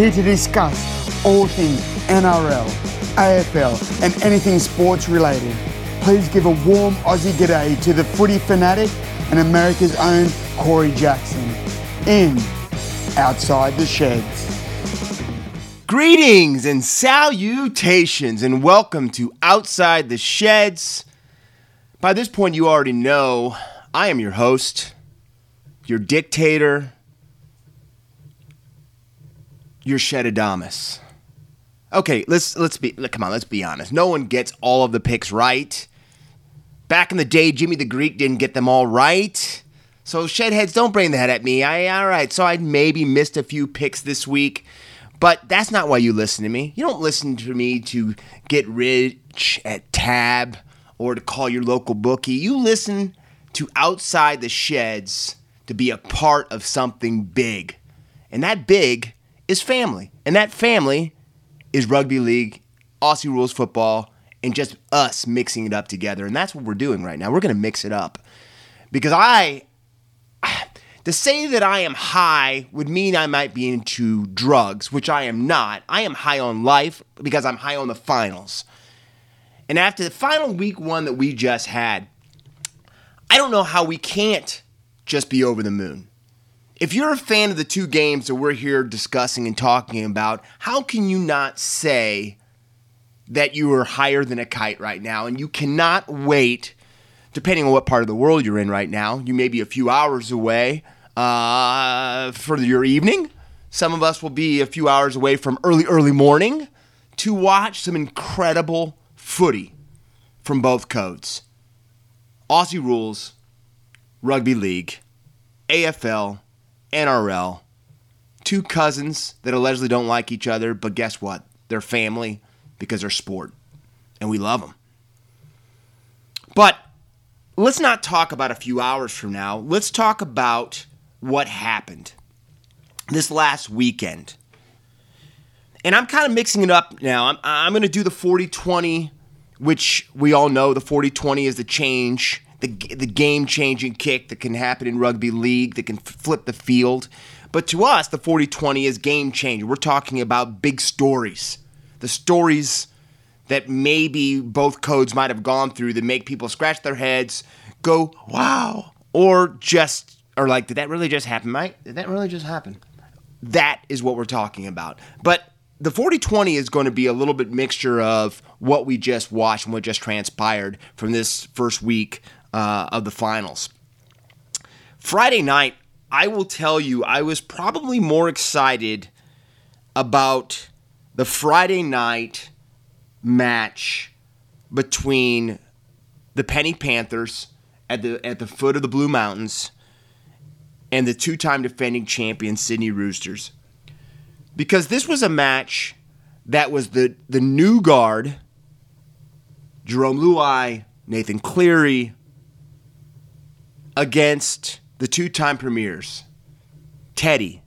here to discuss all things NRL, AFL, and anything sports related. Please give a warm Aussie g'day to the footy fanatic and America's own Corey Jackson in Outside the Sheds. Greetings and salutations, and welcome to Outside the Sheds. By this point, you already know I am your host, your dictator, your shed, Shedadamus. Okay, let's let's be come on, let's be honest. No one gets all of the picks right. Back in the day, Jimmy the Greek didn't get them all right. So shedheads, don't bring that at me. I all right. So I maybe missed a few picks this week. But that's not why you listen to me. You don't listen to me to get rich at tab or to call your local bookie. You listen to outside the sheds to be a part of something big. And that big is family. And that family is rugby league, Aussie rules football, and just us mixing it up together. And that's what we're doing right now. We're going to mix it up. Because I to say that I am high would mean I might be into drugs, which I am not. I am high on life because I'm high on the finals. And after the final week one that we just had, I don't know how we can't just be over the moon. If you're a fan of the two games that we're here discussing and talking about, how can you not say that you are higher than a kite right now and you cannot wait depending on what part of the world you're in right now, you may be a few hours away uh, for your evening. Some of us will be a few hours away from early, early morning to watch some incredible footy from both codes Aussie rules, rugby league, AFL, NRL. Two cousins that allegedly don't like each other, but guess what? They're family because they're sport, and we love them. But let's not talk about a few hours from now. Let's talk about what happened this last weekend. And I'm kind of mixing it up now. I'm, I'm going to do the 40 20, which we all know the 40 20 is the change, the, the game changing kick that can happen in rugby league, that can flip the field. But to us, the 40 20 is game changing. We're talking about big stories. The stories that maybe both codes might have gone through that make people scratch their heads, go, wow, or just, or like, did that really just happen, Mike? Did that really just happen? That is what we're talking about. But the 40 20 is going to be a little bit mixture of what we just watched and what just transpired from this first week uh, of the finals. Friday night, I will tell you, I was probably more excited about the Friday night match between the Penny Panthers at the at the foot of the Blue Mountains and the two-time defending champion Sydney Roosters. Because this was a match that was the the new guard Jarome Luai, Nathan Cleary against the two-time premiers Teddy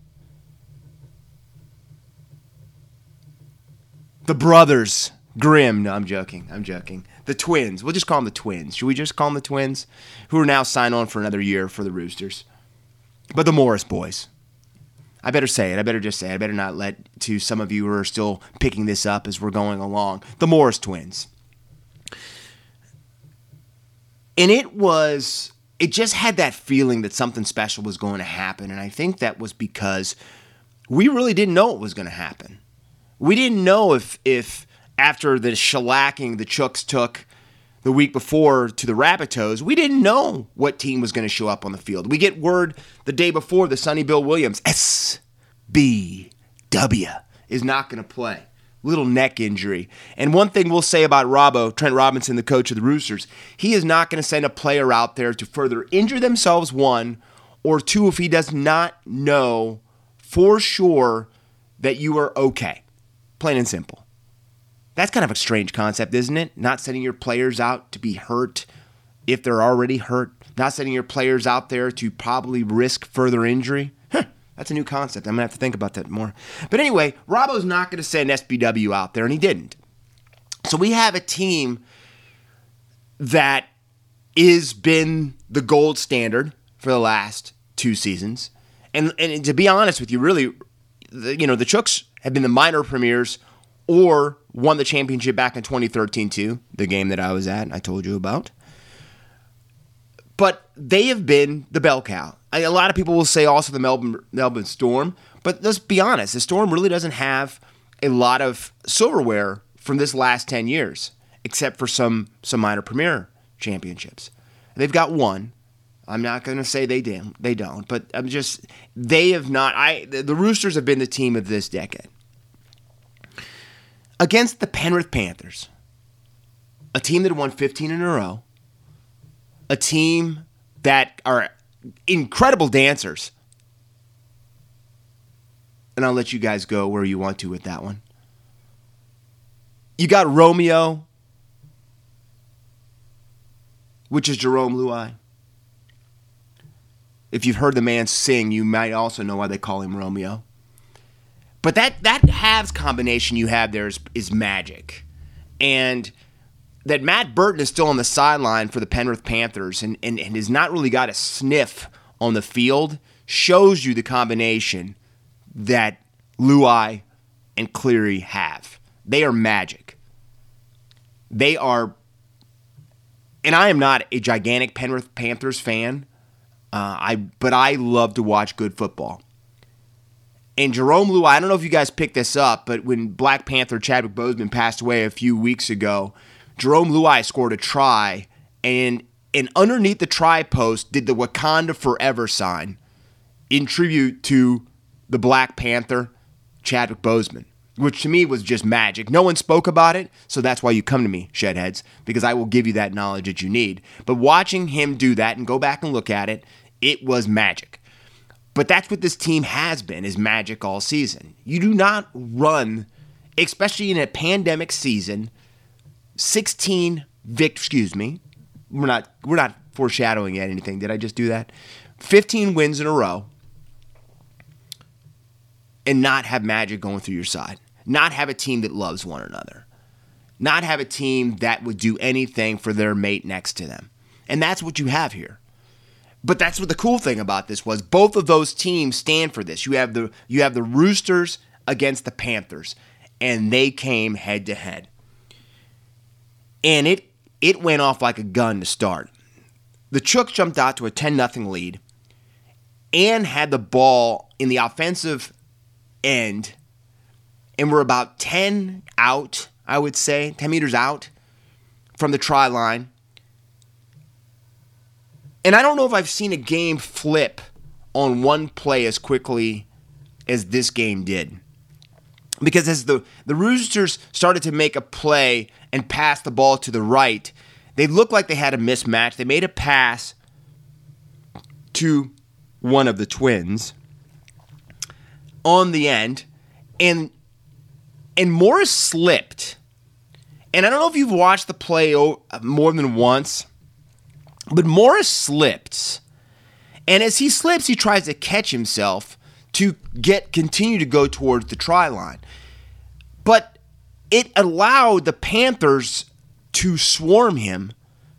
the brothers Grimm. No, I'm joking. I'm joking. The twins. We'll just call them the twins. Should we just call them the twins? Who are now signed on for another year for the Roosters. But the Morris boys. I better say it. I better just say it. I better not let to some of you who are still picking this up as we're going along. The Morris twins. And it was, it just had that feeling that something special was going to happen. And I think that was because we really didn't know what was going to happen. We didn't know if, if, after the shellacking the Chooks took the week before to the Rabbitohs, we didn't know what team was going to show up on the field. We get word the day before the Sonny Bill Williams, SBW, is not going to play. Little neck injury. And one thing we'll say about Robbo, Trent Robinson, the coach of the Roosters, he is not going to send a player out there to further injure themselves, one, or two, if he does not know for sure that you are okay. Plain and simple. That's kind of a strange concept, isn't it? Not sending your players out to be hurt if they're already hurt, not sending your players out there to probably risk further injury. That's a new concept. I'm to have to think about that more. But anyway, Robbo's not to send SBW out there, and he didn't. So we have a team that is been the gold standard for the last two seasons. And, and to be honest with you, really, the, you know, the Chooks have been the minor premiers or won the championship back in 2013 too, the game that I was at, I told you about. But they have been the bell cow. A lot of people will say also the Melbourne Melbourne Storm, but let's be honest, the Storm really doesn't have a lot of silverware from this last 10 years, except for some some minor premier championships. They've got one. I'm not going to say they do, they don't, but I'm just they have not. I the Roosters have been the team of this decade against the Penrith Panthers, a team that won 15 in a row, a team that are incredible dancers. And I'll let you guys go where you want to with that one. You got Romeo, which is Jarome Luai. If you've heard the man sing, you might also know why they call him Romeo. But that that halves combination you have there is, is magic. And that Matt Burton is still on the sideline for the Penrith Panthers and, and, and has not really got a sniff on the field shows you the combination that Luai and Cleary have. They are magic. They are, and I am not a gigantic Penrith Panthers fan. Uh, I but I love to watch good football. And Jarome Luai, I don't know if you guys picked this up, but when Black Panther Chadwick Boseman passed away a few weeks ago, Jarome Luai scored a try, and and underneath the try post did the Wakanda Forever sign in tribute to the Black Panther Chadwick Boseman, which to me was just magic. No one spoke about it, so that's why you come to me, Shedheads, because I will give you that knowledge that you need. But watching him do that and go back and look at it, it was magic. But that's what this team has been is magic all season. You do not run, especially in a pandemic season, 16 vict excuse me. We're not we're not foreshadowing yet anything. Did I just do that? 15 wins in a row and not have magic going through your side. Not have a team that loves one another. Not have a team that would do anything for their mate next to them. And that's what you have here. But that's what the cool thing about this was. Both of those teams stand for this. You have the you have the Roosters against the Panthers, and they came head to head. And it it went off like a gun to start. The Chooks jumped out to a 10 0 lead and had the ball in the offensive end and were about 10 out, I would say, 10 meters out from the try line and I don't know if I've seen a game flip on one play as quickly as this game did. Because as the, the Roosters started to make a play and pass the ball to the right, they looked like they had a mismatch. They made a pass to one of the twins on the end, and and Morris slipped. And I don't know if you've watched the play more than once but Morris slips. And as he slips, he tries to catch himself to get continue to go towards the try line. It allowed the Panthers to swarm him,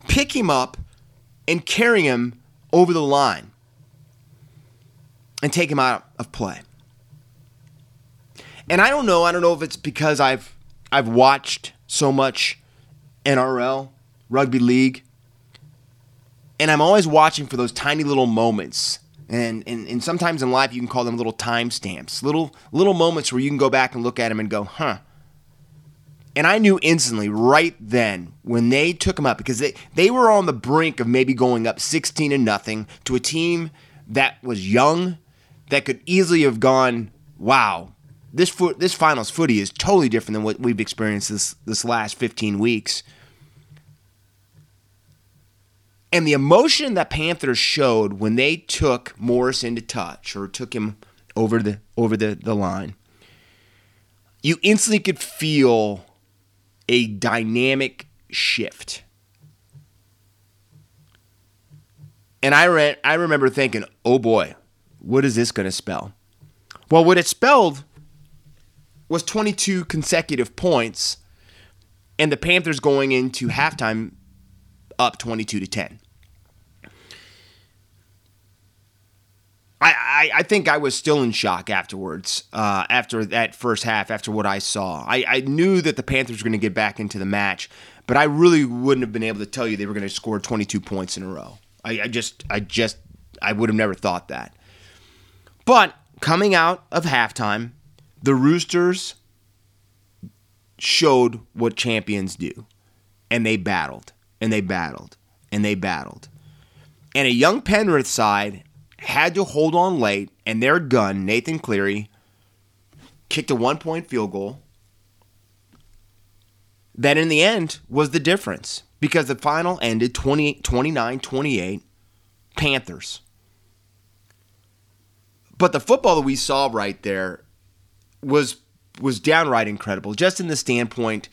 pick him up, and carry him over the line and take him out of play. And I don't know, I don't know if it's because I've I've watched so much NRL, rugby league, and I'm always watching for those tiny little moments. And, and, and sometimes in life you can call them little timestamps, little little moments where you can go back and look at them and go, huh. And I knew instantly right then when they took him up because they, they were on the brink of maybe going up 16 and nothing to a team that was young, that could easily have gone, wow, this foot this finals footy is totally different than what we've experienced this this last 15 weeks. And the emotion that Panthers showed when they took Morris into touch or took him over the over the, the line, you instantly could feel a dynamic shift. And I re- I remember thinking, "Oh boy, what is this going to spell?" Well, what it spelled was 22 consecutive points and the Panthers going into halftime up 22 to 10. I, I, think I was still in shock afterwards, uh, after that first half, after what I saw. I, I knew that the Panthers were going to get back into the match, but I really wouldn't have been able to tell you they were going to score 22 points in a row. I, I just, I just, I would have never thought that. But coming out of halftime, the Roosters showed what champions do, and they battled, and they battled, and they battled. And a young Penrith side had to hold on late, and their gun, Nathan Cleary, kicked a one point field goal. That in the end was the difference because the final ended 29 28 Panthers. But the football that we saw right there was was downright incredible, just in the standpoint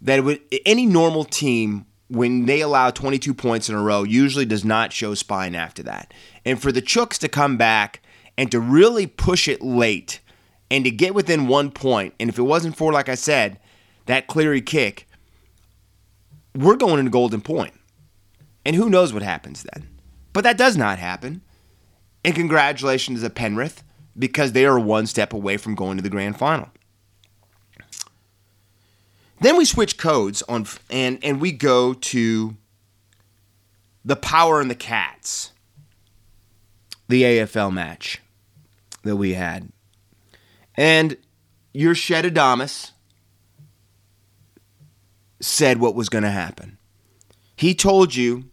that would, any normal team when they allow 22 points in a row usually does not show spine after that. And for the Chooks to come back and to really push it late and to get within one point, and if it wasn't for, like I said, that Cleary kick, we're going into Golden Point. And who knows what happens then? But that does not happen. And congratulations to Penrith because they are one step away from going to the grand final. Then we switch codes on and and we go to the Power and the Cats. The AFL match that we had. And your Shed Adamus said what was going to happen. He told you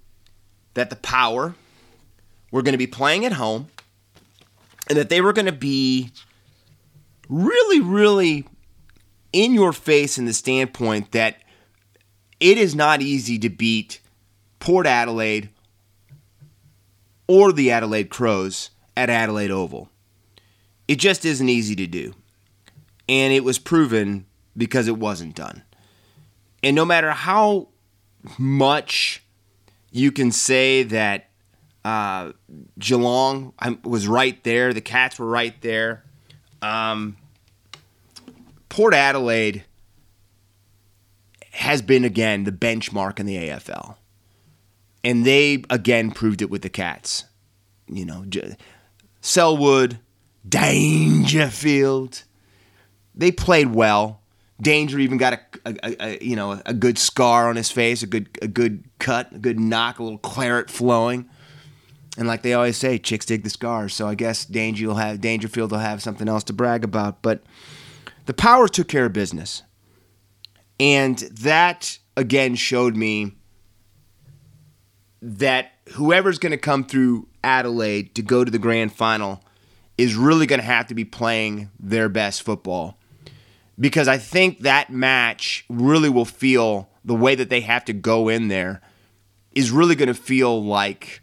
that the Power were going to be playing at home and that they were going to be really, really in your face in the standpoint that it is not easy to beat Port Adelaide or the Adelaide Crows at Adelaide Oval. It just isn't easy to do. And it was proven because it wasn't done. And no matter how much you can say that uh, Geelong was right there, the Cats were right there. Um, Port Adelaide has been again the benchmark in the AFL. And they again proved it with the Cats. You know, Selwood, Dangerfield. They played well. Danger even got a, a, a, you know a good scar on his face, a good a good cut, a good knock, a little claret flowing. And like they always say, chicks dig the scars. So I guess Danger will have Dangerfield will have something else to brag about. But the Powers took care of business. And that, again, showed me that whoever's going to come through Adelaide to go to the grand final is really going to have to be playing their best football. Because I think that match really will feel the way that they have to go in there is really going to feel like,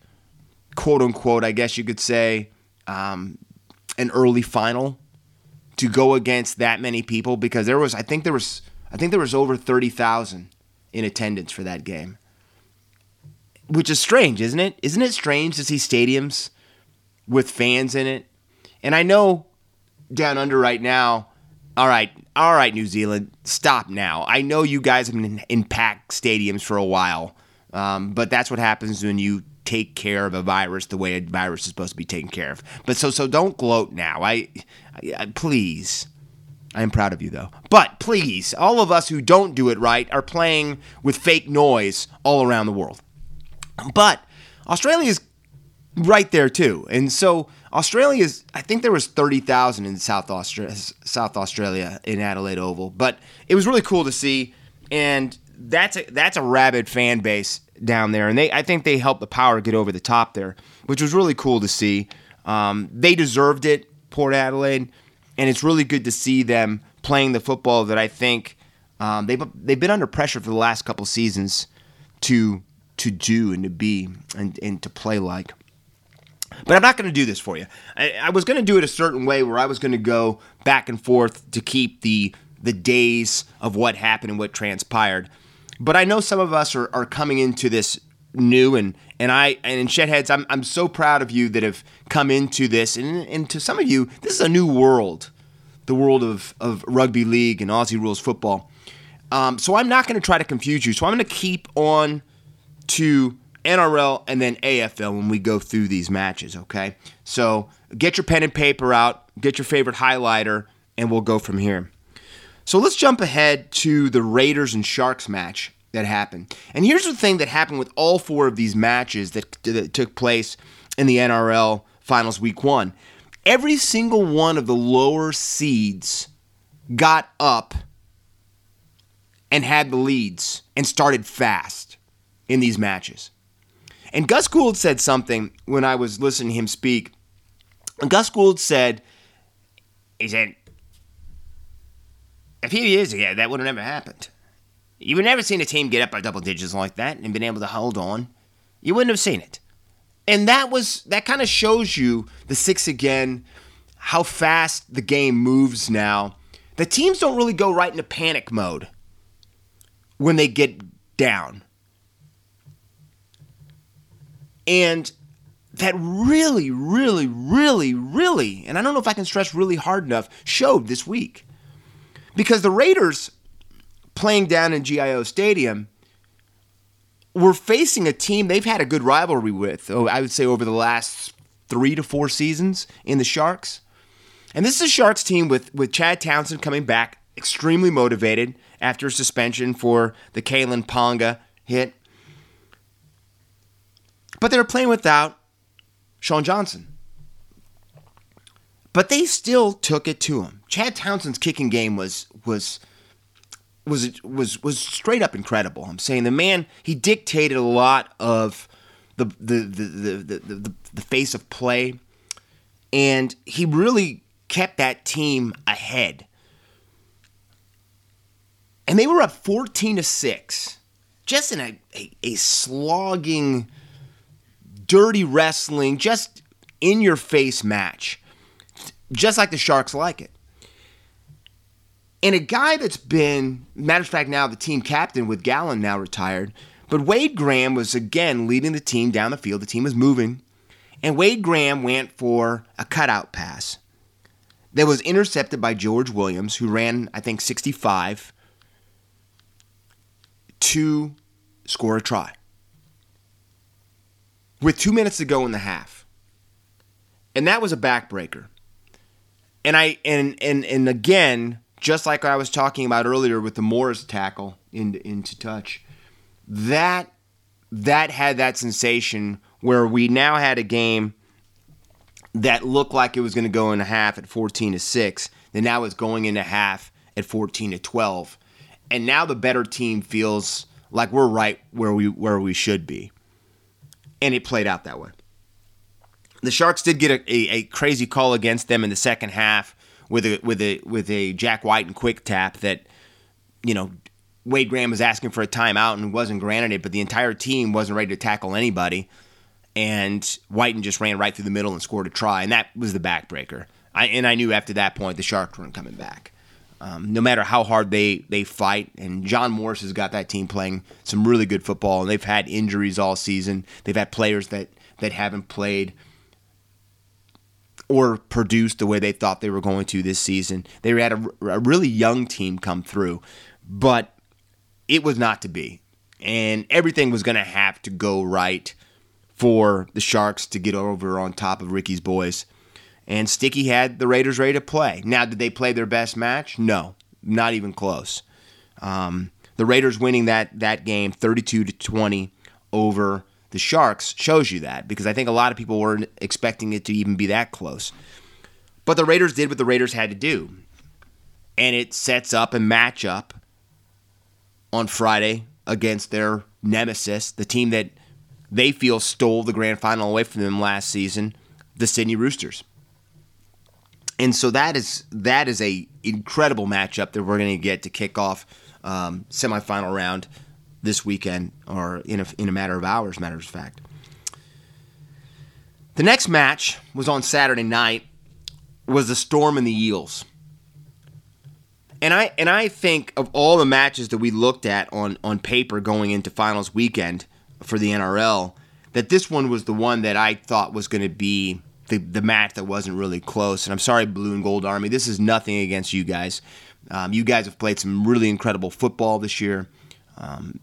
quote unquote, I guess you could say, um, an early final to go against that many people because there was I think there was I think there was over 30,000 in attendance for that game. Which is strange, isn't it? Isn't it strange to see stadiums with fans in it? And I know down under right now, all right, all right, New Zealand, stop now. I know you guys have been in packed stadiums for a while, um, but that's what happens when you take care of a virus the way a virus is supposed to be taken care of. But so so don't gloat now. I, please. I am proud of you though. But please, all of us who don't do it right are playing with fake noise all around the world. But Australia is right there too. And so Australia is I think there was 30,000 in South Australia South Australia in Adelaide Oval, but it was really cool to see and that's a that's a rabid fan base down there, and they I think they helped the Power get over the top there, which was really cool to see. Um, they deserved it, Port Adelaide, and it's really good to see them playing the football that I think um, they've they've been under pressure for the last couple seasons to to do and to be and, and to play like. But I'm not going to do this for you. I, I was going to do it a certain way where I was going to go back and forth to keep the the days of what happened and what transpired. But I know some of us are, are coming into this new and and I and in Shedheads, I'm I'm so proud of you that have come into this and and to some of you, this is a new world, the world of, of rugby league and Aussie rules football. Um, so I'm not going to try to confuse you. So I'm going to keep on to NRL and then AFL when we go through these matches, okay? So get your pen and paper out, get your favorite highlighter, and we'll go from here. So let's jump ahead to the Raiders and Sharks match that happened. And here's the thing that happened with all four of these matches that, that took place in the NRL Finals Week 1. Every single one of the lower seeds got up and had the leads and started fast in these matches. And Gus Gould said something when I was listening to him speak. And Gus Gould said, he said, a few years ago, that would have never happened. You would never seen a team get up by double digits like that and been able to hold on. You wouldn't have seen it. And that was that kind of shows you the six again, how fast the game moves now. The teams don't really go right into panic mode when they get down. And that really, really, really, really, and I don't know if I can stress really hard enough, showed this week. Because the Raiders playing down in GIO Stadium we're facing a team they've had a good rivalry with, oh, I would say over the last three to four seasons in the Sharks. And this is a Sharks team with, with Chad Townsend coming back, extremely motivated after suspension for the Kalyn Ponga hit. But they were playing without Shaun Johnson. But they still took it to him. Chad Townsend's kicking game was was was was was straight up incredible. I'm saying the man he dictated a lot of the the the the, the, the, the face of play, and he really kept that team ahead. And they were up 14 to 6. Just in a, a, a slogging, dirty wrestling, just in your face match. Just like the Sharks like it. And a guy that's been, matter of fact, now the team captain with Gallen now retired, but Wade Graham was again leading the team down the field. The team was moving. And Wade Graham went for a cutout pass that was intercepted by George Williams, who ran, I think, 65 to score a try. With two minutes to go in the half. And that was a backbreaker. And I and and and again, just like I was talking about earlier with the Morris tackle into into touch, that that had that sensation where we now had a game that looked like it was going to go in a half at 14 to 6 then now it's going into half at 14 to 12 and now the better team feels like we're right where we where we should be. And it played out that way. The Sharks did get a, a, a crazy call against them in the second half with a with a with a Jack Wighton quick tap that you know Wade Graham was asking for a timeout and wasn't granted it, but the entire team wasn't ready to tackle anybody. And Wighton just ran right through the middle and scored a try, and that was the backbreaker. I, and I knew after that point the Sharks weren't coming back. Um, no matter how hard they, they fight, and John Morris has got that team playing some really good football, and they've had injuries all season. They've had players that, that haven't played or produced the way they thought they were going to this season. They had a, a really young team come through, but it was not to be. And everything was going to have to go right for the Sharks to get over on top of Ricky's boys and Sticky had the Raiders ready to play. Now, did they play their best match? No, not even close. Um, the Raiders winning that that game 32 to 20 over the Sharks shows you that because I think a lot of people weren't expecting it to even be that close. But the Raiders did what the Raiders had to do. And it sets up a matchup on Friday against their nemesis, the team that they feel stole the grand final away from them last season, the Sydney Roosters and so that is that is a incredible matchup that we're going to get to kick off um, semifinal round this weekend, or in a, in a matter of hours, matter of fact. The next match was on Saturday night. Was the Storm and the Eels. And I and I think of all the matches that we looked at on on paper going into finals weekend for the NRL, that this one was the one that I thought was going to be the, the match that wasn't really close. And I'm sorry, Blue and Gold Army. This is nothing against you guys. Um, you guys have played some really incredible football this year. Um,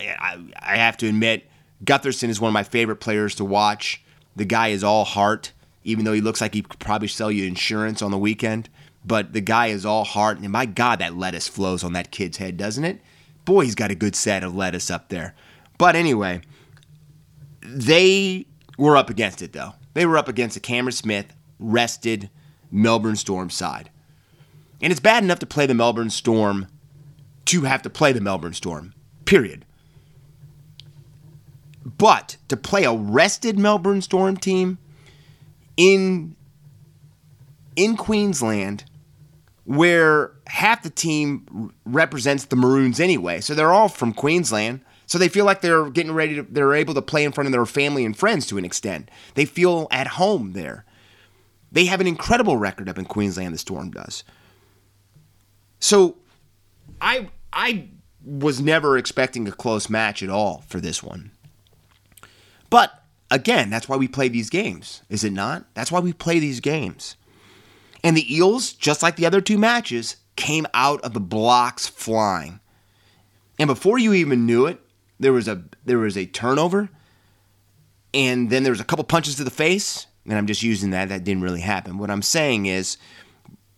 I, I, have to admit, Gutherson is one of my favorite players to watch. The guy is all heart, even though he looks like he could probably sell you insurance on the weekend. But the guy is all heart, and my God, that lettuce flows on that kid's head, doesn't it? Boy, he's got a good set of lettuce up there. But anyway, they were up against it, though. They were up against a Cameron Smith rested Melbourne Storm side. And it's bad enough to play the Melbourne Storm to have to play the Melbourne Storm, period. But to play a rested Melbourne Storm team in in Queensland where half the team represents the Maroons anyway. So they're all from Queensland. So they feel like they're getting ready to they're able to play in front of their family and friends to an extent. They feel at home there. They have an incredible record up in Queensland the Storm does. So I I was never expecting a close match at all for this one. But again, that's why we play these games, is it not? That's why we play these games. And the Eels, just like the other two matches, came out of the blocks flying. And before you even knew it, there was a there was a turnover, and then there was a couple punches to the face. And I'm just using that. That didn't really happen. What I'm saying is,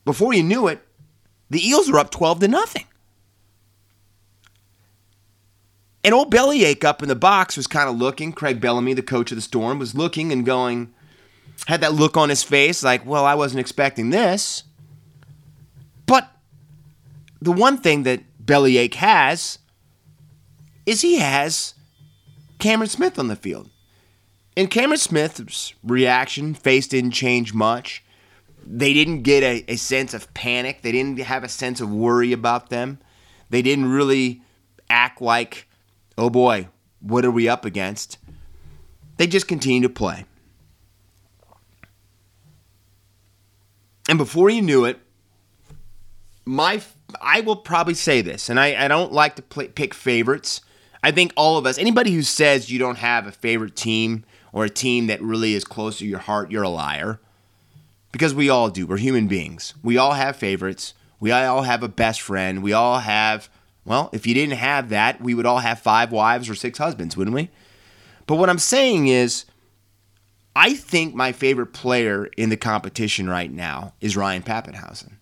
before you knew it, the Eels were up 12 to nothing. And old Bellyache up in the box was kind of looking. Craig Bellamy, the coach of the Storm, was looking and going, had that look on his face like, well, I wasn't expecting this. But the one thing that Bellyache has is he has Cameron Smith on the field. And Cameron Smith's reaction, face didn't change much. They didn't get a, a sense of panic. They didn't have a sense of worry about them. They didn't really act like oh boy, what are we up against? They just continue to play. And before you knew it, my I will probably say this, and I, I don't like to play, pick favorites. I think all of us, anybody who says you don't have a favorite team or a team that really is close to your heart, you're a liar. Because we all do. We're human beings. We all have favorites. We all have a best friend. We all have well, if you didn't have that, we would all have five wives or six husbands, wouldn't we? But what I'm saying is, I think my favorite player in the competition right now is Ryan Papenhuyzen.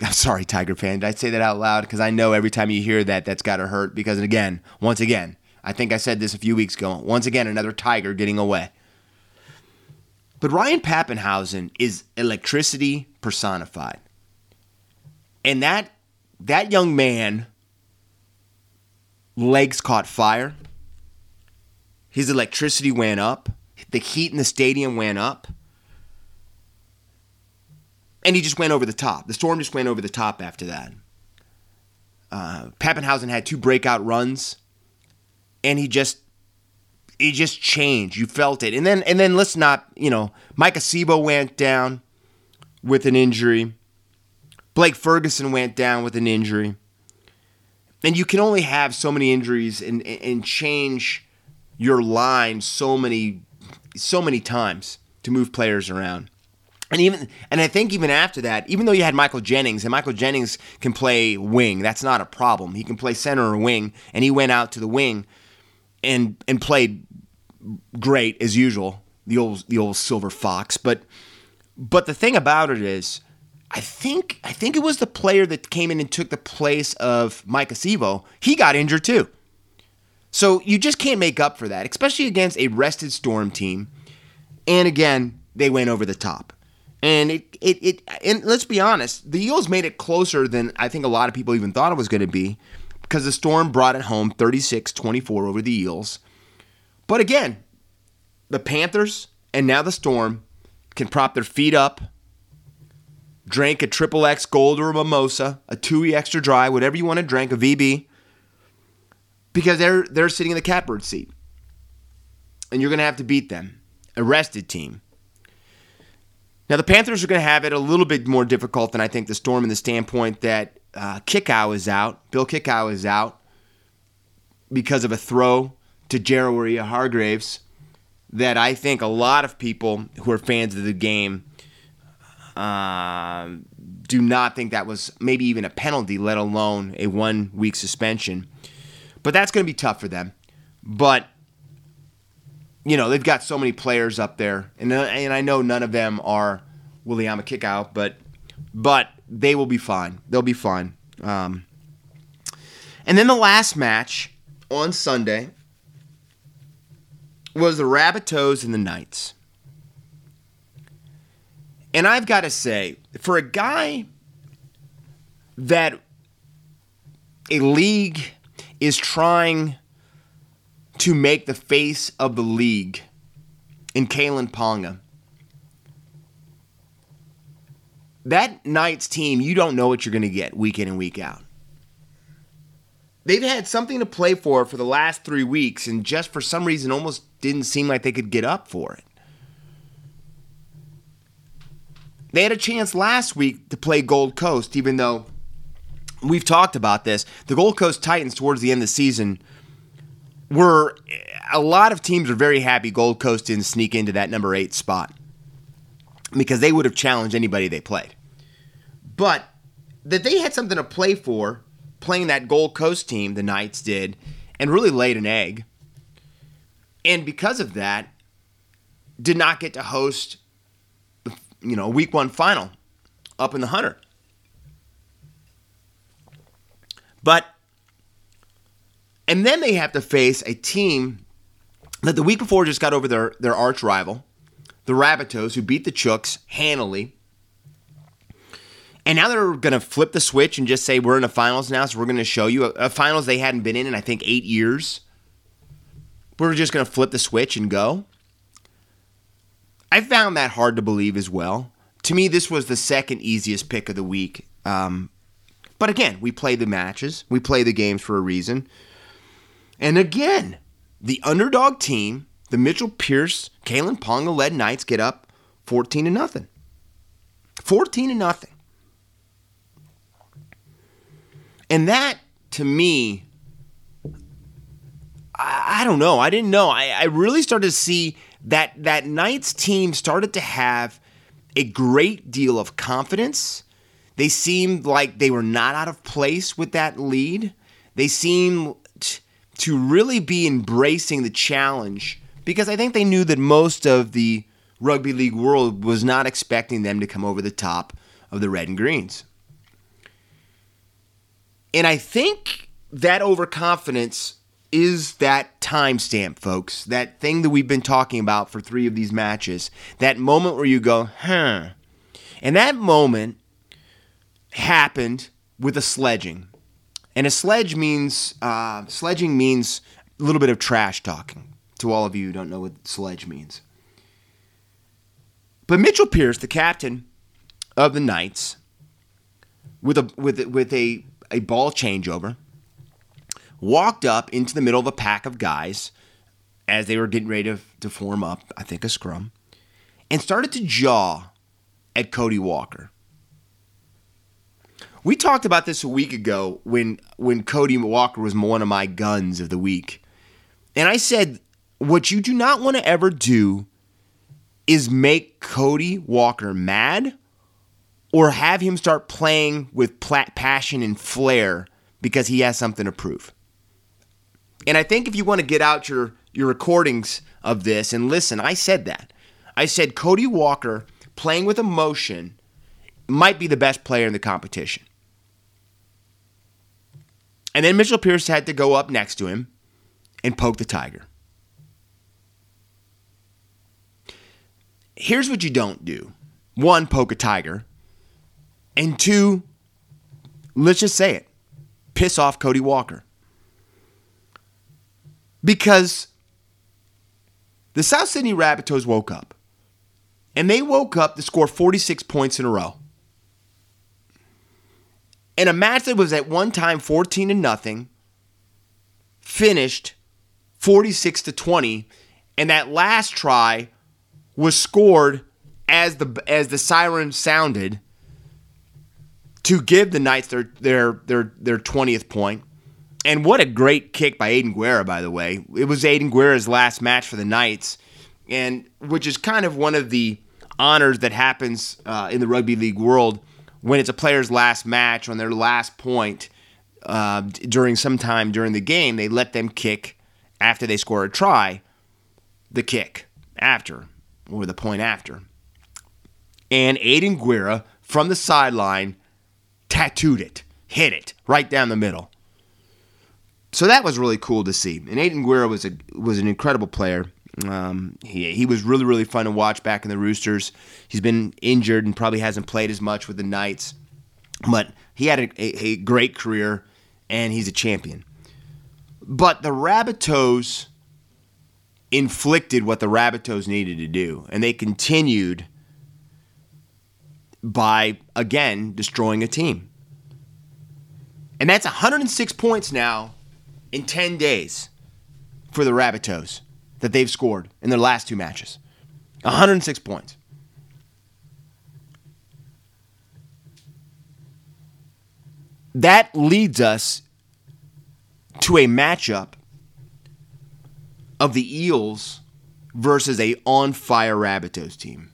I'm sorry, Tiger fan. Did I say that out loud? Because I know every time you hear that, that's got to hurt. Because again, once again, I think I said this a few weeks ago. Once again, another Tiger getting away. But Ryan Papenhuyzen is electricity personified. And that that young man legs caught fire. His electricity went up. The heat in the stadium went up. And he just went over the top. The storm just went over the top after that. Uh, Papenhuyzen had two breakout runs, and he just he just changed. You felt it. And then and then let's not, you know, Maika Sivo went down with an injury. Blake Ferguson went down with an injury. And you can only have so many injuries and, and change your line so many so many times to move players around. And even and I think even after that, even though you had Michael Jennings and Michael Jennings can play wing, that's not a problem. He can play center or wing, and he went out to the wing and and played great as usual. The old the old silver fox, but but the thing about it is I think I think it was the player that came in and took the place of Maika Sivo. He got injured too. So you just can't make up for that, especially against a rested Storm team. And again, they went over the top. And it, it, it and let's be honest, the Eels made it closer than I think a lot of people even thought it was going to be because the Storm brought it home 36-24 over the Eels. But again, the Panthers and now the Storm can prop their feet up drank a triple X gold or a mimosa, a Tui extra dry, whatever you want to drink, a VB, because they're they're sitting in the catbird seat, and you're going to have to beat them, a rested team. Now the Panthers are going to have it a little bit more difficult than I think the Storm, in the standpoint that uh, Kikau is out, Bill Kikau is out because of a throw to Jerry Hargreaves that I think a lot of people who are fans of the game um, do not think that was maybe even a penalty, let alone a one week suspension. But that's going to be tough for them. but you know they've got so many players up there, and uh, and I know none of them are Viliame Kikau, but but they will be fine. They'll be fine. Um, and then the last match on Sunday was the Rabbitohs and the Knights. And I've got to say, for a guy that a league is trying to make the face of the league in Kalyn Ponga, that Knights team, you don't know what you're going to get week in and week out. They've had something to play for for the last three weeks, and just for some reason, almost didn't seem like they could get up for it. They had a chance last week to play Gold Coast, even though we've talked about this. The Gold Coast Titans, towards the end of the season, were a lot of teams are very happy Gold Coast didn't sneak into that number eight spot because they would have challenged anybody they played. But that they had something to play for playing that Gold Coast team, the Knights did, and really laid an egg. And because of that, did not get to host, you know, week one final up in the Hunter. But, and then they have to face a team that the week before just got over their, their arch rival, the Rabbitohs, who beat the Chooks handily. And now they're going to flip the switch and just say, we're in the finals now, so we're going to show you a, a finals they hadn't been in in, I think, eight years. We're just going to flip the switch and go. I found that hard to believe as well. To me, this was the second easiest pick of the week. Um, but again, we play the matches, we play the games for a reason. And again, the underdog team, the Mitchell Pearce, Kalyn Ponga led Knights get up 14 to nothing. 14 to nothing. And that, to me, I, I don't know. I didn't know. I, I really started to see that that Knights team started to have a great deal of confidence. They seemed like they were not out of place with that lead. They seemed to really be embracing the challenge because I think they knew that most of the rugby league world was not expecting them to come over the top of the red and greens. And I think that overconfidence is that timestamp, folks. That thing that we've been talking about for three of these matches. That moment where you go, huh. And that moment happened with a sledging. And a sledge means, uh, sledging means a little bit of trash talking. To all of you who don't know what sledge means. But Mitchell Pearce, the captain of the Knights, with a with with a a ball changeover, walked up into the middle of a pack of guys as they were getting ready to, to form up, I think, a scrum, and started to jaw at Cody Walker. We talked about this a week ago when when Cody Walker was one of my guns of the week. And I said what you do not want to ever do is make Cody Walker mad or have him start playing with passion and flair because he has something to prove. And I think if you want to get out your your recordings of this and listen, I said that. I said Cody Walker playing with emotion might be the best player in the competition. And then Mitchell Pearce had to go up next to him and poke the tiger. Here's what you don't do one, poke a tiger. And two, let's just say it piss off Cody Walker. Because the South Sydney Rabbitohs woke up. And they woke up to score 46 points in a row. And a match that was at one time 14 to nothing, finished 46 to 20, and that last try was scored as the as the siren sounded to give the Knights their their their their 20th point. And what a great kick by Aidan Guerra, by the way. It was Aidan Guerra's last match for the Knights, and which is kind of one of the honors that happens uh, in the rugby league world when it's a player's last match on their last point uh, during some time during the game. They let them kick after they score a try, the kick after, or the point after. And Aidan Guerra from the sideline tattooed it, hit it right down the middle. So that was really cool to see. And Aidan Guerra was a was an incredible player. Um, he, he was really, really fun to watch back in the Roosters. He's been injured and probably hasn't played as much with the Knights, but he had a, a, a great career and he's a champion. But the Rabbitohs inflicted what the Rabbitohs needed to do, and they continued by, again, destroying a team. And that's 106 points now in 10 days for the Rabbitohs that they've scored in their last two matches. 106 points. That leads us to a matchup of the Eels versus a on fire Rabbitohs team.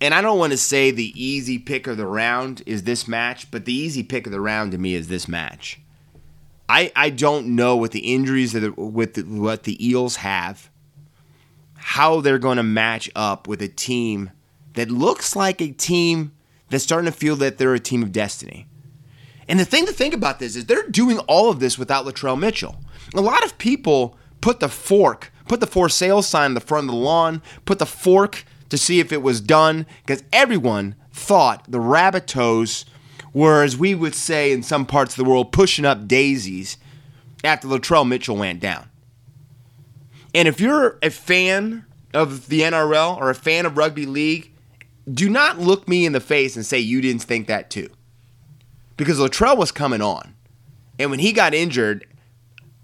And I don't want to say the easy pick of the round is this match, but the easy pick of the round to me is this match. I, I don't know what the injuries that with the, what the Eels have, how they're going to match up with a team that looks like a team that's starting to feel that they're a team of destiny. And the thing to think about this is they're doing all of this without Latrell Mitchell. A lot of people put the fork, put the for sale sign in the front of the lawn, put the fork to see if it was done, because everyone thought the Rabbitohs were, as we would say in some parts of the world, pushing up daisies after Latrell Mitchell went down. And if you're a fan of the NRL or a fan of rugby league, do not look me in the face and say you didn't think that too. Because Latrell was coming on. And when he got injured,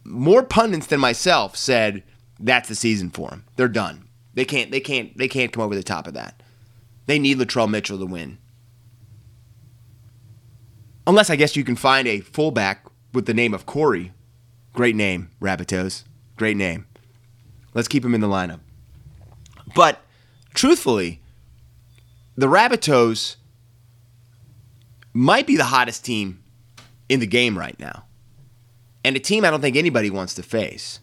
more pundits than myself said that's the season for him. They're done. They can't they can't they can't come over the top of that. They need Latrell Mitchell to win. Unless I guess you can find a fullback with the name of Corey. Great name, Rabbitohs. Great name. Let's keep him in the lineup. But truthfully, the Rabbitohs might be the hottest team in the game right now. And a team I don't think anybody wants to face.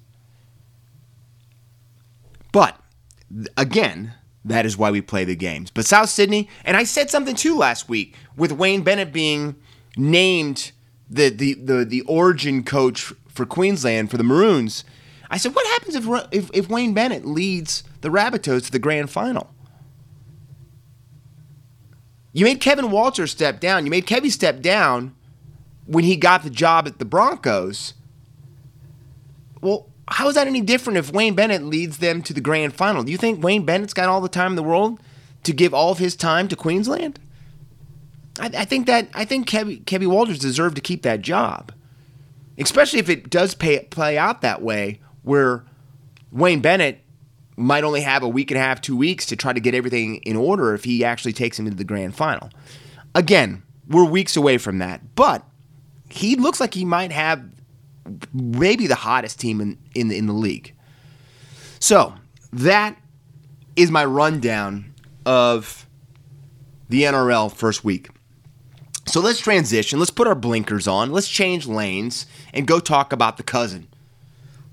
But again, that is why we play the games. But South Sydney, and I said something too last week with Wayne Bennett being named the the the, the origin coach for Queensland for the Maroons. I said, what happens if, if, if Wayne Bennett leads the Rabbitohs to the grand final? You made Kevin Walter step down. You made Kevy step down when he got the job at the Broncos. Well, how is that any different if Wayne Bennett leads them to the grand final? Do you think Wayne Bennett's got all the time in the world to give all of his time to Queensland? I, I think that I think Kevy Walters deserved to keep that job, especially if it does pay, play out that way, where Wayne Bennett might only have a week and a half, two weeks to try to get everything in order if he actually takes him to the grand final. Again, we're weeks away from that, but he looks like he might have maybe the hottest team in, in, the, in the league. So that is my rundown of the NRL first week. So let's transition. Let's put our blinkers on. Let's change lanes and go talk about the cousin.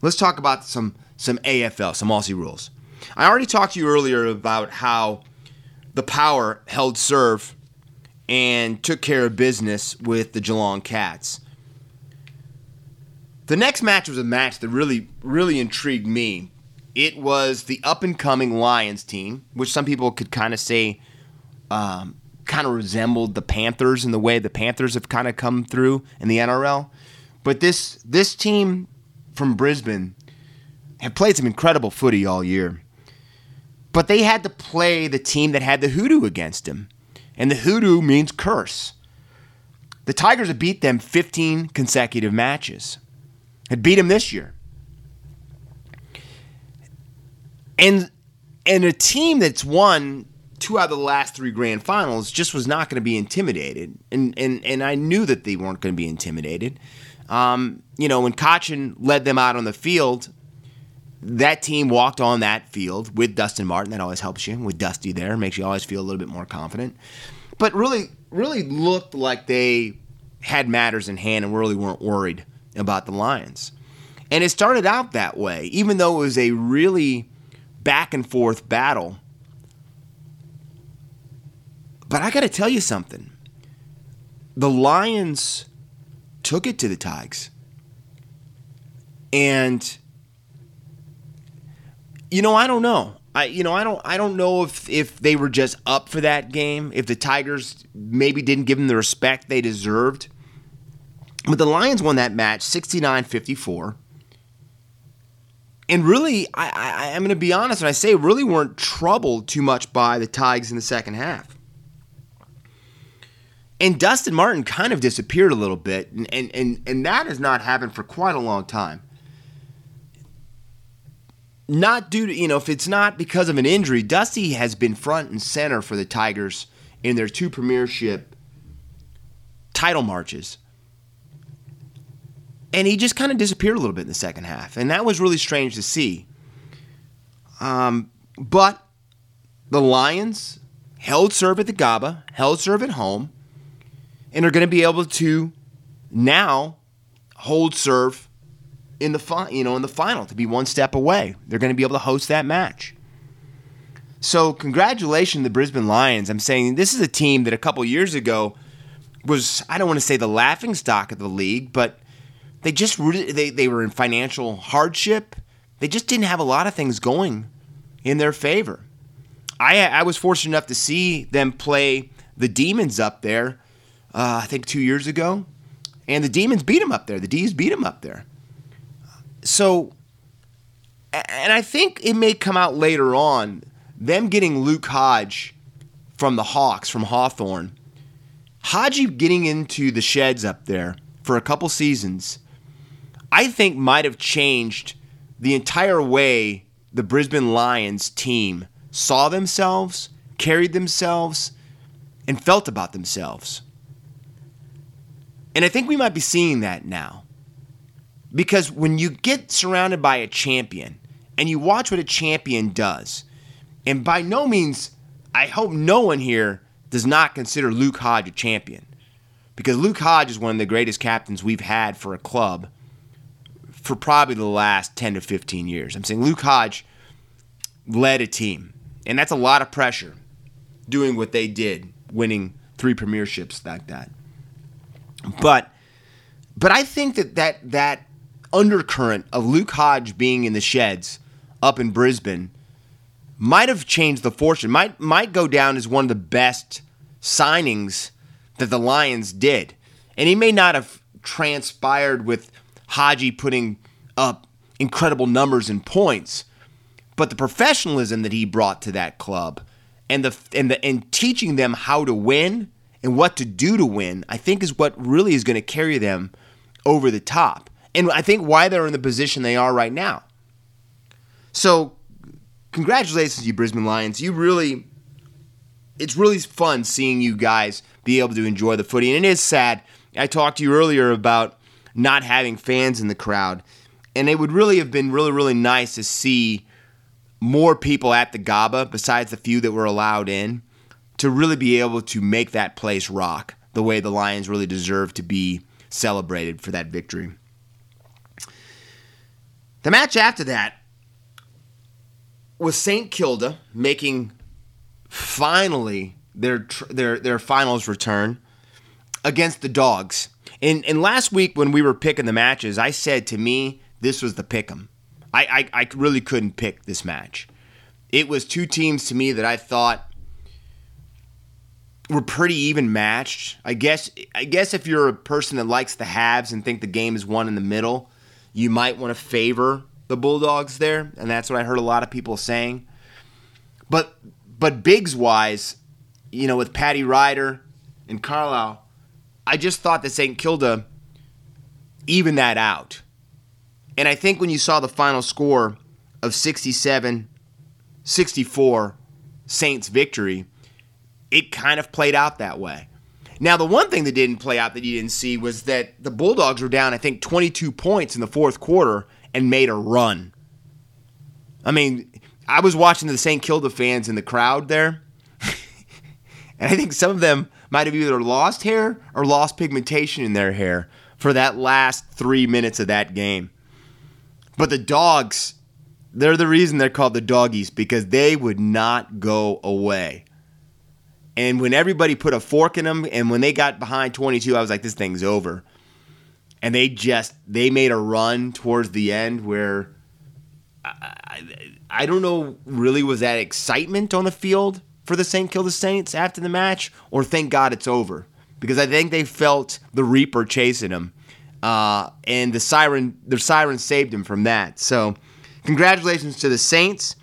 Let's talk about some some AFL, some Aussie rules. I already talked to you earlier about how the Power held serve and took care of business with the Geelong Cats. The next match was a match that really, really intrigued me. It was the up and coming Lions team, which some people could kind of say um, kind of resembled the Panthers in the way the Panthers have kind of come through in the NRL. But this this team from Brisbane have played some incredible footy all year. But they had to play the team that had the hoodoo against them. And the hoodoo means curse. The Tigers have beat them 15 consecutive matches. Had beat him this year. And and a team that's won two out of the last three grand finals just was not going to be intimidated. And and and I knew that they weren't going to be intimidated. Um, you know, when Cotchin led them out on the field, that team walked on that field with Dustin Martin. That always helps you with Dusty there, makes you always feel a little bit more confident. But really, really looked like they had matters in hand and really weren't worried about the Lions. And it started out that way, even though it was a really back and forth battle. But I got to tell you something. The Lions took it to the Tigers. And you know, I don't know. I you know, I don't I don't know if if they were just up for that game, if the Tigers maybe didn't give them the respect they deserved. But the Lions won that match 69-54. And really, I, I, I'm going to be honest when I say really weren't troubled too much by the Tigers in the second half. And Dustin Martin kind of disappeared a little bit, and, and, and, and that has not happened for quite a long time. Not due to, you know, if it's not because of an injury, Dusty has been front and center for the Tigers in their two premiership title marches and he just kind of disappeared a little bit in the second half, and that was really strange to see. Um, but the Lions held serve at the Gabba, held serve at home, and are going to be able to now hold serve in the fi- you know in the final to be one step away. They're going to be able to host that match. So congratulations, to the Brisbane Lions. I'm saying this is a team that a couple years ago was I don't want to say the laughing stock of the league, but they just they, they were in financial hardship. They just didn't have a lot of things going in their favor. I, I was fortunate enough to see them play the Demons up there, uh, I think two years ago. And the Demons beat them up there. The D's beat them up there. So, and I think it may come out later on, them getting Luke Hodge from the Hawks, from Hawthorn. Haji getting into the sheds up there for a couple seasons I think might have changed the entire way the Brisbane Lions team saw themselves, carried themselves, and felt about themselves. And I think we might be seeing that now. Because when you get surrounded by a champion and you watch what a champion does, and by no means, I hope no one here does not consider Luke Hodge a champion. Because Luke Hodge is one of the greatest captains we've had for a club for probably the last 10 to 15 years. I'm saying Luke Hodge led a team, and that's a lot of pressure doing what they did, winning three premierships like that. But but I think that that that undercurrent of Luke Hodge being in the sheds up in Brisbane might have changed the fortune. Might might go down as one of the best signings that the Lions did. And he may not have transpired with Haji putting up incredible numbers and points, but the professionalism that he brought to that club and the and the and teaching them how to win and what to do to win, I think is what really is going to carry them over the top. And I think why they're in the position they are right now. So, congratulations you Brisbane Lions. You really it's really fun seeing you guys be able to enjoy the footy. And it is sad. I talked to you earlier about not having fans in the crowd. And it would really have been really, really nice to see more people at the Gabba, besides the few that were allowed in, to really be able to make that place rock the way the Lions really deserve to be celebrated for that victory. The match after that was St. Kilda making finally their their their finals return against the Dogs. And and last week when we were picking the matches, I said to me this was the pick 'em. I, I I really couldn't pick this match. It was two teams to me that I thought were pretty even matched. I guess I guess if you're a person that likes the halves and think the game is won in the middle, you might want to favor the Bulldogs there, and that's what I heard a lot of people saying. But but bigs wise, you know, with Paddy Ryder and Carlisle, I just thought that St. Kilda evened that out. And I think when you saw the final score of 67 64 Saints victory, it kind of played out that way. Now, the one thing that didn't play out that you didn't see was that the Bulldogs were down, I think, 22 points in the fourth quarter and made a run. I mean, I was watching the St. Kilda fans in the crowd there, and I think some of them might have either lost hair or lost pigmentation in their hair. for that last three minutes of that game. But the dogs, they're the reason they're called the doggies because they would not go away. And when everybody put a fork in them, and when they got behind 22, I was like, this thing's over. And they just they made a run towards the end where I, I don't know really was that excitement on the field for the St. Kilda Saints after the match, or thank God it's over because I think they felt the Reaper chasing them, uh, and the siren their siren saved him from that. So, congratulations to the Saints,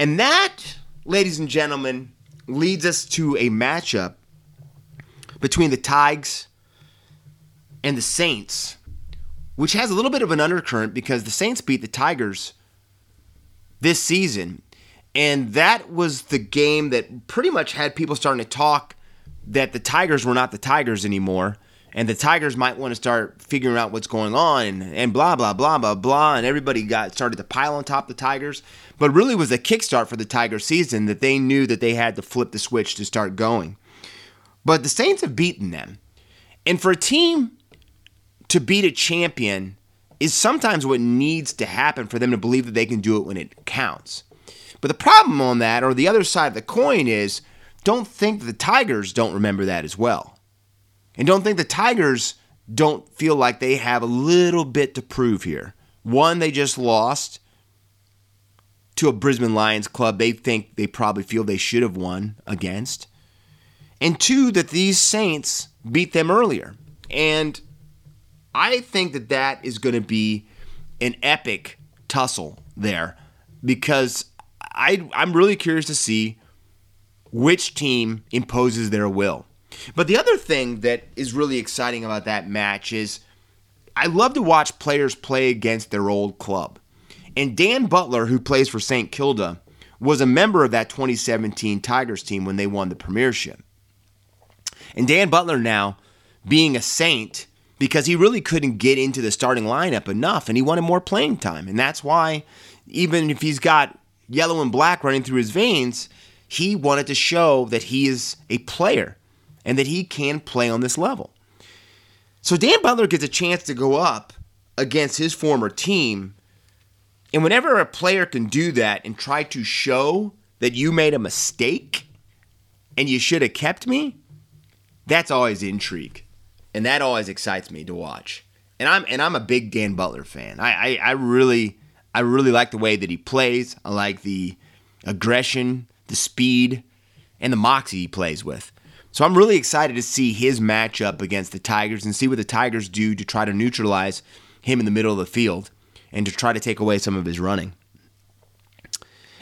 and that, ladies and gentlemen, leads us to a matchup between the Tigers and the Saints, which has a little bit of an undercurrent because the Saints beat the Tigers this season. And that was the game that pretty much had people starting to talk that the Tigers were not the Tigers anymore. And the Tigers might want to start figuring out what's going on and, blah, blah, blah, blah, blah. And everybody got started to pile on top the Tigers. But really was a kickstart for the Tiger season that they knew that they had to flip the switch to start going. But the Saints have beaten them. And for a team to beat a champion is sometimes what needs to happen for them to believe that they can do it when it counts. But the problem on that, or the other side of the coin, is don't think the Tigers don't remember that as well. And don't think the Tigers don't feel like they have a little bit to prove here. One, they just lost to a Brisbane Lions club they think they probably feel they should have won against. And two, that these Saints beat them earlier. And I think that that is going to be an epic tussle there because I, I'm really curious to see which team imposes their will. But the other thing that is really exciting about that match is I love to watch players play against their old club. And Dan Butler, who plays for St. Kilda, was a member of that 2017 Tigers team when they won the premiership. And Dan Butler now, being a Saint, because he really couldn't get into the starting lineup enough and he wanted more playing time. And that's why, even if he's got yellow and black running through his veins, he wanted to show that he is a player and that he can play on this level. So Dan Butler gets a chance to go up against his former team. And whenever a player can do that and try to show that you made a mistake and you should have kept me, that's always intrigue and that always excites me to watch. And I'm and I'm a big Dan Butler fan. I, I, I really I really like the way that he plays. I like the aggression, the speed, and the moxie he plays with. So I'm really excited to see his matchup against the Tigers and see what the Tigers do to try to neutralize him in the middle of the field and to try to take away some of his running.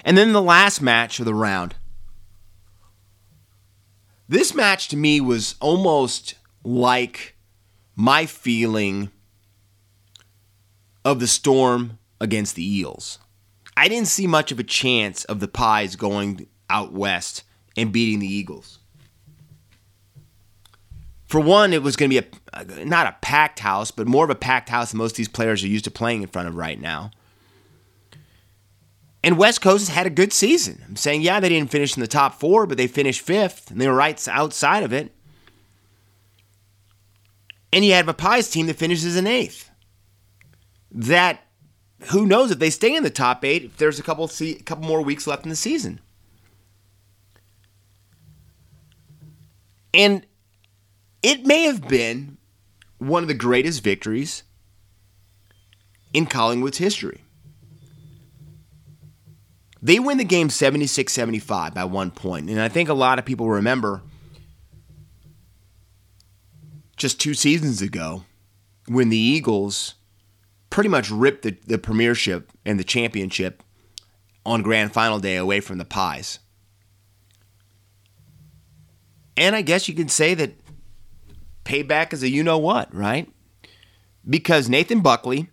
And then the last match of the round. This match to me was almost like my feeling of the Storm against the Eels. I didn't see much of a chance of the Pies going out west and beating the Eagles. For one, it was going to be a not a packed house, but more of a packed house than most of these players are used to playing in front of right now. And West Coast has had a good season. I'm saying, yeah, they didn't finish in the top four, but they finished fifth, and they were right outside of it. And you have a Pies team that finishes in eighth. That who knows if they stay in the top eight if there's a couple a couple more weeks left in the season. And it may have been one of the greatest victories in Collingwood's history. They win the game 76 75 by one point, and I think a lot of people remember just two seasons ago when the Eagles pretty much ripped the, the premiership and the championship on grand final day away from the Pies. And I guess you can say that payback is a you know what, right? Because Nathan Buckley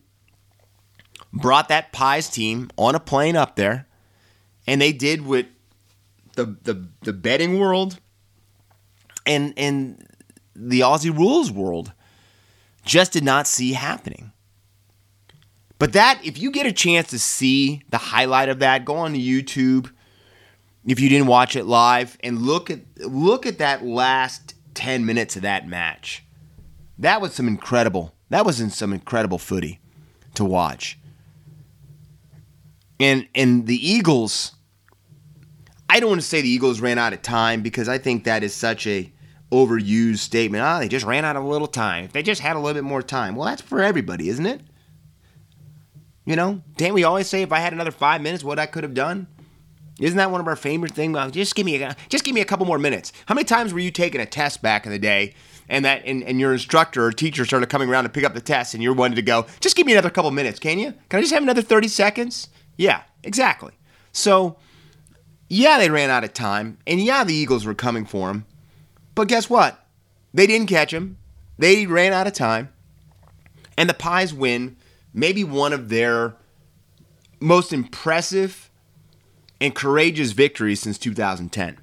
brought that Pies team on a plane up there, and they did what the the, the betting world and and the Aussie rules world just did not see happening. But that, if you get a chance to see the highlight of that, go on to YouTube if you didn't watch it live and look at look at that last 10 minutes of that match. That was some incredible. That was in some incredible footy to watch. And and the Eagles I don't want to say the Eagles ran out of time because I think that is such a overused statement. Ah, oh, they just ran out of a little time. If they just had a little bit more time. Well, that's for everybody, isn't it? You know, didn't we always say if I had another five minutes, what I could have done? Isn't that one of our favorite things? Just give me a just give me a couple more minutes. How many times were you taking a test back in the day, and that and, and your instructor or teacher started coming around to pick up the test, and you're wanting to go? Just give me another couple minutes, can you? Can I just have another thirty seconds? Yeah, exactly. So, yeah, they ran out of time, and yeah, the Eagles were coming for him, but guess what? They didn't catch him. They ran out of time, and the Pies win maybe one of their most impressive and courageous victories since 2010.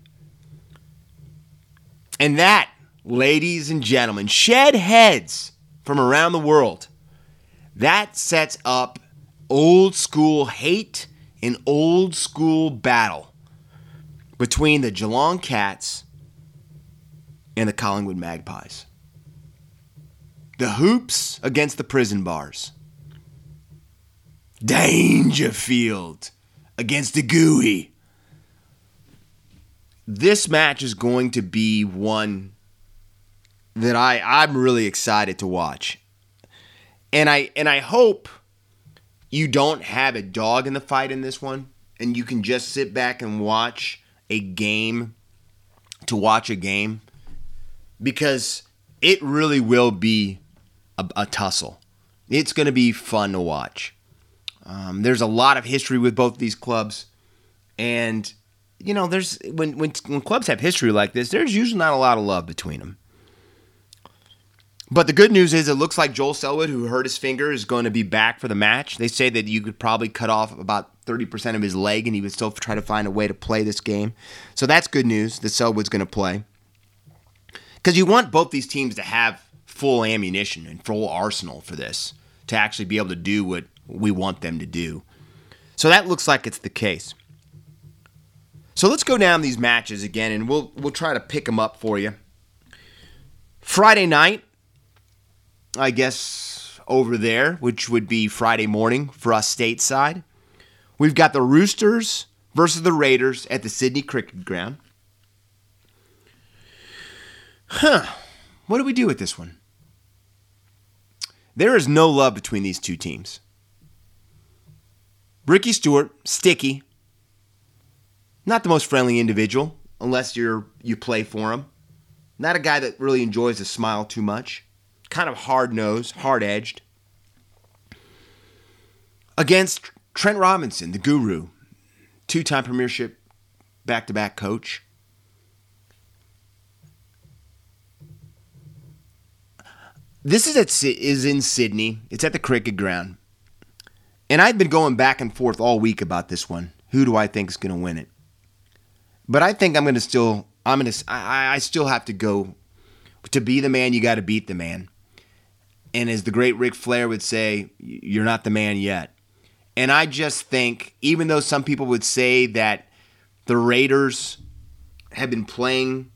And that, ladies and gentlemen, shed heads from around the world. That sets up old school hate and old school battle between the Geelong Cats and the Collingwood Magpies. The hoops against the prison bars. Dangerfield against the Gooey. This match is going to be one that I I'm really excited to watch. And I and I hope you don't have a dog in the fight in this one and you can just sit back and watch a game to watch a game because it really will be a, a tussle. It's going to be fun to watch. Um, there's a lot of history with both these clubs, and you know, there's when when when clubs have history like this, there's usually not a lot of love between them. But the good news is, it looks like Joel Selwood, who hurt his finger, is going to be back for the match. They say that you could probably cut off about 30% of his leg, and he would still try to find a way to play this game. So that's good news that Selwood's going to play. Because you want both these teams to have full ammunition and full arsenal for this to actually be able to do what we want them to do. So that looks like it's the case. So let's go down these matches again, and we'll we'll try to pick them up for you. Friday night, I guess over there, which would be Friday morning for us stateside. We've got the Roosters versus the Raiders at the Sydney Cricket Ground. Huh. What do we do with this one? There is no love between these two teams. Ricky Stuart, sticky. Not the most friendly individual, unless you're you play for him. Not a guy that really enjoys a smile too much. Kind of hard nosed, hard edged. Against Trent Robinson, the guru, two time premiership back to back coach. This is at is in Sydney. It's at the cricket ground. And I've been going back and forth all week about this one. Who do I think is going to win it? But I think I'm going to still I'm going to I, I still have to go to be the man you got to beat the man. And as the great Ric Flair would say, you're not the man yet. And I just think even though some people would say that the Raiders have been playing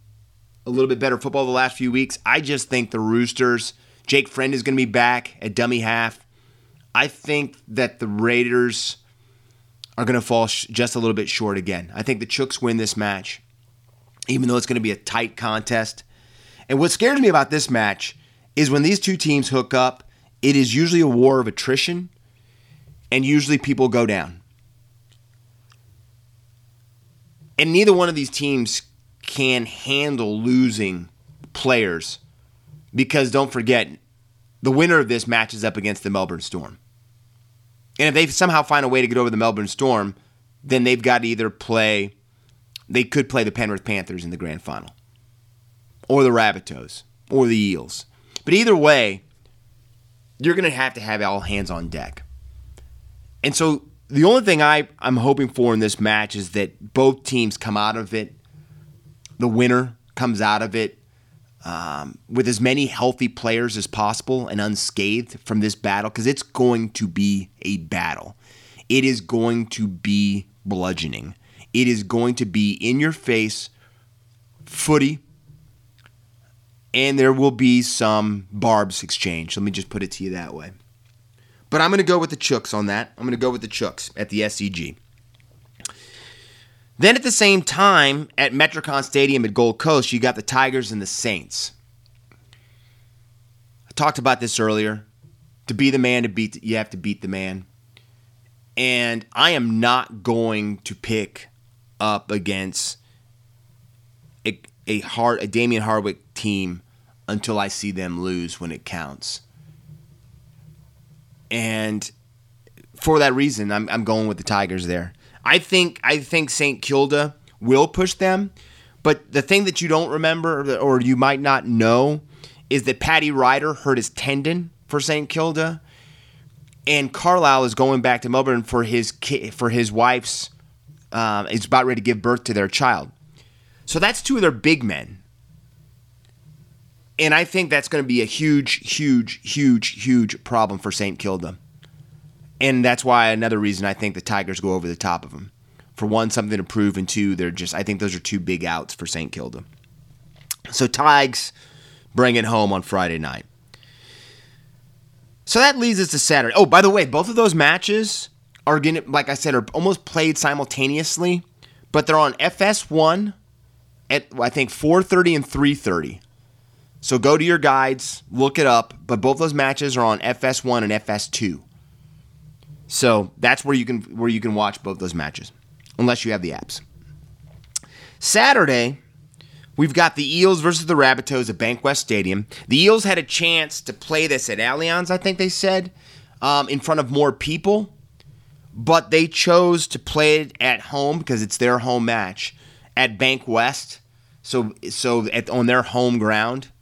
a little bit better football the last few weeks, I just think the Roosters, Jake Friend is going to be back at dummy half. I think that the Raiders are going to fall sh- just a little bit short again. I think the Chooks win this match, even though it's going to be a tight contest. And what scares me about this match is when these two teams hook up, it is usually a war of attrition, and usually people go down. And neither one of these teams can handle losing players because don't forget, the winner of this matches up against the Melbourne Storm. And if they somehow find a way to get over the Melbourne Storm, then they've got to either play, they could play the Penrith Panthers in the grand final, or the Rabbitohs, or the Eels. But either way, you're going to have to have all hands on deck. And so the only thing I, I'm hoping for in this match is that both teams come out of it, the winner comes out of it um, with as many healthy players as possible and unscathed from this battle because it's going to be a battle. It is going to be bludgeoning. It is going to be in your face footy. and there will be some barbs exchange. Let me just put it to you that way. But I'm going to go with the Chooks on that. I'm going to go with the Chooks at the SCG. Then at the same time, at Metricon Stadium at Gold Coast, you got the Tigers and the Saints. I talked about this earlier. To be the man to beat, you have to beat the man. And I am not going to pick up against a, a hard a Damien Hardwick team until I see them lose when it counts. And for that reason, I'm, I'm going with the Tigers there. I think I think St. Kilda will push them, but the thing that you don't remember or you might not know is that Paddy Ryder hurt his tendon for St. Kilda, and Carlisle is going back to Melbourne for his ki- for his wife's. Um, is about ready to give birth to their child, so that's two of their big men. And I think that's going to be a huge, huge, huge, huge problem for St. Kilda. And that's why another reason I think the Tigers go over the top of them. For one, something to prove, and two, they're just I think those are two big outs for St. Kilda. So Tigers bring it home on Friday night. So that leads us to Saturday. Oh, by the way, both of those matches are going like I said, are almost played simultaneously, but they're on FS1 at I think 4:30 and 3:30. So go to your guides, look it up. But both those matches are on FS1 and FS2. So that's where you can where you can watch both those matches, unless you have the apps. Saturday, we've got the Eels versus the Rabbitohs at Bankwest Stadium. The Eels had a chance to play this at Allianz, I think they said, um, in front of more people, but they chose to play it at home because it's their home match at Bankwest. So so at, on their home ground.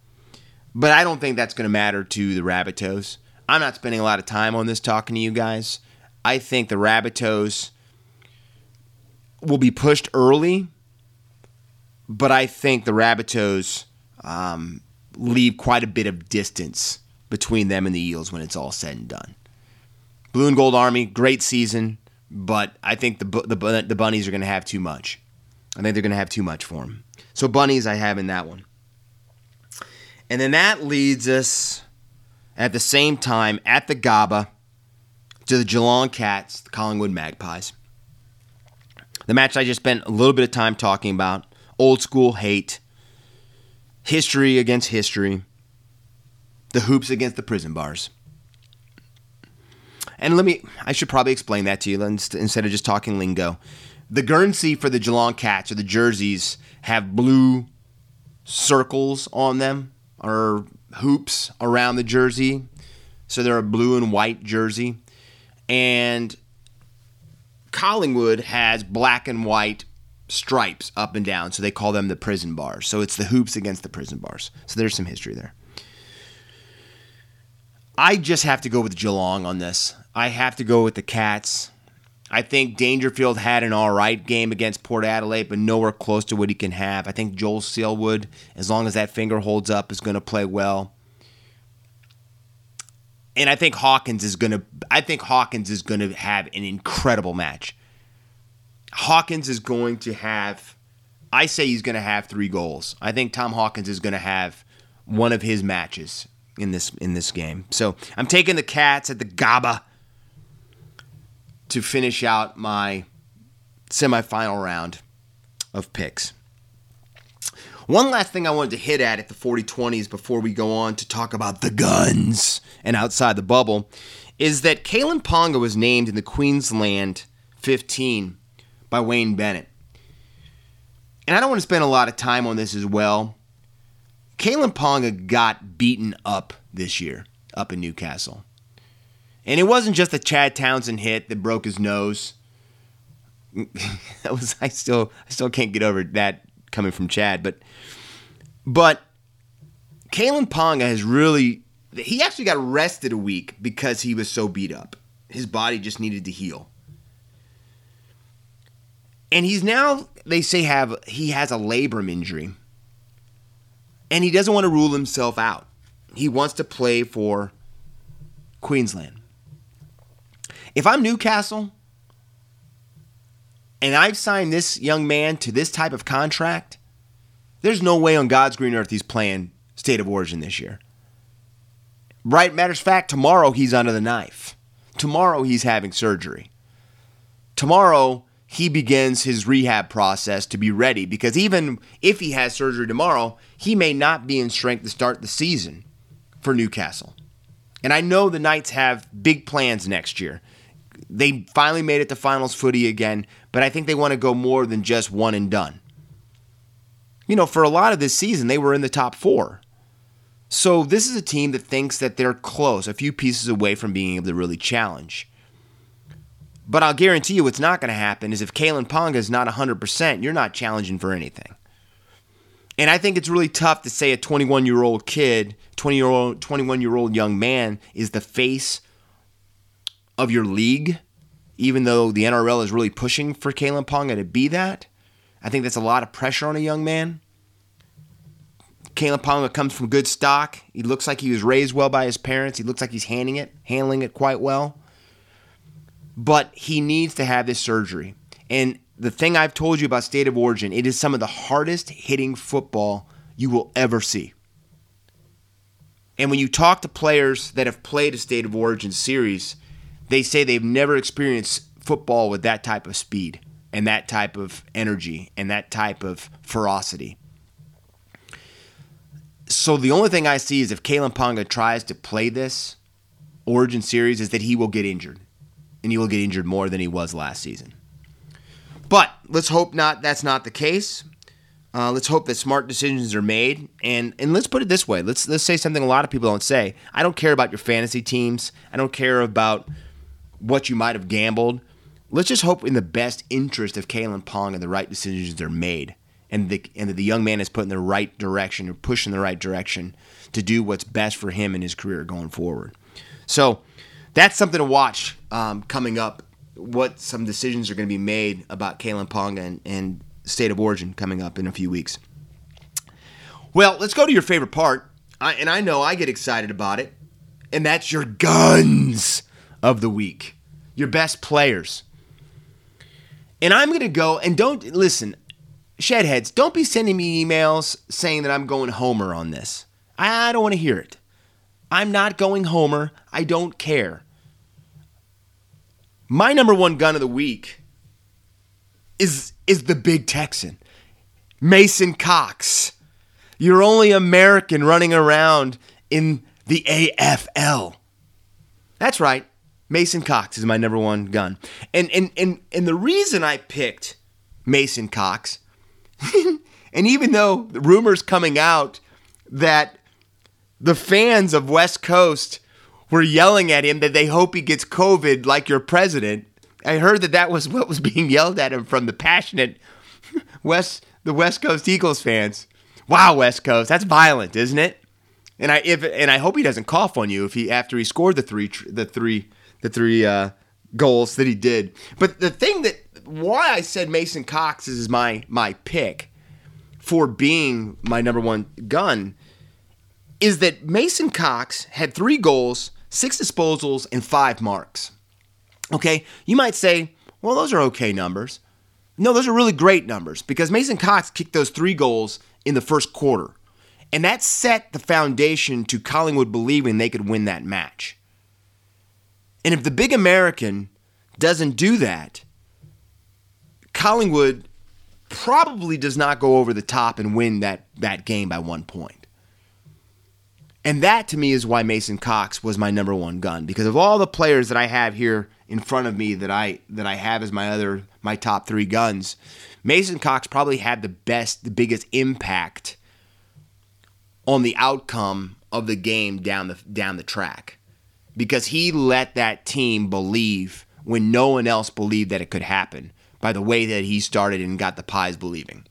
But I don't think that's going to matter to the Rabbitohs. I'm not spending a lot of time on this talking to you guys. I think the Rabbitohs will be pushed early, but I think the Rabbitohs um, leave quite a bit of distance between them and the Eels when it's all said and done. Blue and Gold Army, great season, but I think the the, the Bunnies are going to have too much. I think they're going to have too much for them. So Bunnies, I have in that one. And then that leads us at the same time at the Gabba to the Geelong Cats, the Collingwood Magpies. The match I just spent a little bit of time talking about old school hate, history against history, the hoops against the prison bars. And let me, I should probably explain that to you instead of just talking lingo. The Guernsey for the Geelong Cats or the jerseys have blue circles on them or hoops around the jersey. So they're a blue and white jersey. And Collingwood has black and white stripes up and down. So they call them the prison bars. So it's the hoops against the prison bars. So there's some history there. I just have to go with Geelong on this. I have to go with the Cats. I think Dangerfield had an all right game against Port Adelaide, but nowhere close to what he can have. I think Joel Selwood, as long as that finger holds up, is going to play well. And I think Hawkins is to. I think Hawkins is to have an incredible match. Hawkins is going to have. I say he's going to have three goals. I think Tom Hawkins is going to have one of his matches in this in this game. So I'm taking the Cats at the Gabba to finish out my semifinal round of picks. One last thing I wanted to hit at at the 4020s before we go on to talk about the guns and outside the bubble is that Kalyn Ponga was named in the Queensland 15 by Wayne Bennett. And I don't want to spend a lot of time on this as well. Kalyn Ponga got beaten up this year up in Newcastle. And it wasn't just the Chad Townsend hit that broke his nose. that was I still I still can't get over that coming from Chad, but but Kalyn Ponga has really he actually got rested a week because he was so beat up. His body just needed to heal. And he's now they say have he has a labrum injury. And he doesn't want to rule himself out. He wants to play for Queensland. If I'm Newcastle and I've signed this young man to this type of contract, there's no way on God's green earth he's playing state of origin this year. Right, matters of fact, tomorrow he's under the knife. Tomorrow he's having surgery. Tomorrow he begins his rehab process to be ready because even if he has surgery tomorrow, he may not be in strength to start the season for Newcastle. And I know the Knights have big plans next year. They finally made it to finals footy again, but I think they want to go more than just one and done. You know, for a lot of this season, they were in the top four. So this is a team that thinks that they're close, a few pieces away from being able to really challenge. But I'll guarantee you what's not going to happen is if Kalyn Ponga is not 100%, you're not challenging for anything. And I think it's really tough to say a 21 year old kid, 20 year old, 21 year old young man is the face of your league, even though the NRL is really pushing for Kalyn Ponga to be that. I think that's a lot of pressure on a young man. Kalyn Ponga comes from good stock. He looks like he was raised well by his parents. He looks like he's handling it, handling it quite well but he needs to have this surgery. And the thing I've told you about State of Origin, it is some of the hardest hitting football you will ever see. And when you talk to players that have played a State of Origin series, they say they've never experienced football with that type of speed and that type of energy and that type of ferocity. So the only thing I see is if Kalyn Ponga tries to play this Origin series is that he will get injured and he will get injured more than he was last season. But let's hope not. That's not the case. Uh, let's hope that smart decisions are made, and and let's put it this way. Let's let's say something a lot of people don't say. I don't care about your fantasy teams. I don't care about what you might have gambled. Let's just hope in the best interest of Kalyn Pong and the right decisions are made, and the and that the young man is put in the right direction or pushed in the right direction to do what's best for him in his career going forward. So that's something to watch um, coming up. What some decisions are going to be made about Kalyn Ponga and, and state of origin coming up in a few weeks. Well, let's go to your favorite part, I, and I know I get excited about it, and that's your guns of the week, your best players. And I'm going to go and don't listen, shedheads, don't be sending me emails saying that I'm going Homer on this. I don't want to hear it. I'm not going Homer. I don't care. My number one gun of the week is is the big Texan, Mason Cox. You're only American running around in the AFL. That's right. Mason Cox is my number one gun. And and and and the reason I picked Mason Cox, and even though the rumors coming out that the fans of West Coast were yelling at him that they hope he gets COVID like your president. I heard that that was what was being yelled at him from the passionate West the West Coast Eagles fans. Wow, West Coast, that's violent, isn't it? And I if and I hope he doesn't cough on you if he after he scored the three the three the three uh, goals that he did. But the thing that why I said Mason Cox is my my pick for being my number one gun is that Mason Cox had three goals six disposals, and five marks. Okay, you might say, well, those are okay numbers. No, those are really great numbers because Mason Cox kicked those three goals in the first quarter. And that set the foundation to Collingwood believing they could win that match. And if the big American doesn't do that, Collingwood probably does not go over the top and win that, that game by one point. And that to me is why Mason Cox was my number one gun because of all the players that I have here in front of me that I that I have as my other my top 3 guns. Mason Cox probably had the best the biggest impact on the outcome of the game down the down the track because he let that team believe when no one else believed that it could happen by the way that he started and got the pies believing.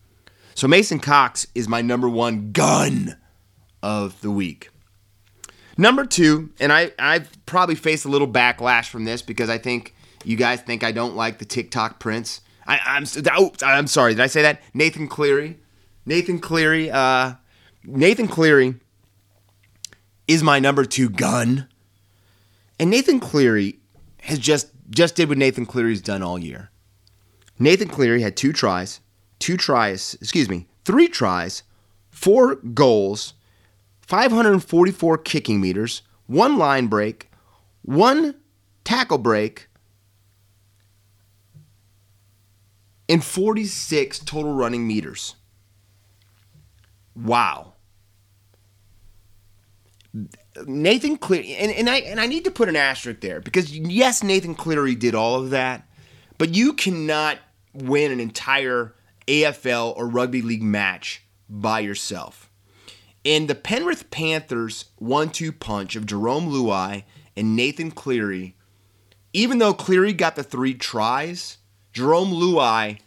So Mason Cox is my number 1 gun of the week. Number two, and I I've probably faced a little backlash from this because I think you guys think I don't like the TikTok prince. I, I'm oh, I'm sorry. Did I say that? Nathan Cleary, Nathan Cleary, uh, Nathan Cleary is my number two gun, and Nathan Cleary has just just did what Nathan Cleary's done all year. Nathan Cleary had two tries, two tries, excuse me, three tries, four goals 544 kicking meters, one line break, one tackle break, and 46 total running meters. Wow. Nathan Cleary, and, and I and I need to put an asterisk there because yes, Nathan Cleary did all of that, but you cannot win an entire AFL or rugby league match by yourself. In the Penrith Panthers one-two punch of Jarome Luai and Nathan Cleary, even though Cleary got the three tries, Jarome Luai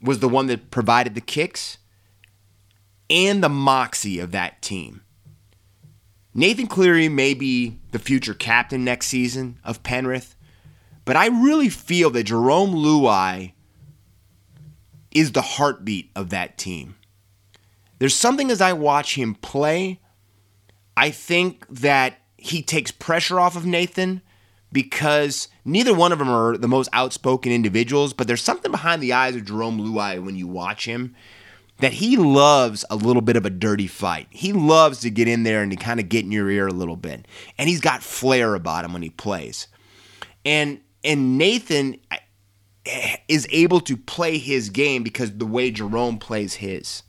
was the one that provided the kicks and the moxie of that team. Nathan Cleary may be the future captain next season of Penrith, but I really feel that Jarome Luai is the heartbeat of that team. There's something as I watch him play, I think that he takes pressure off of Nathan because neither one of them are the most outspoken individuals, but there's something behind the eyes of Jarome Luai when you watch him that he loves a little bit of a dirty fight. He loves to get in there and to kind of get in your ear a little bit. And he's got flair about him when he plays. And and Nathan eh, is able to play his game because the way Jarome plays his.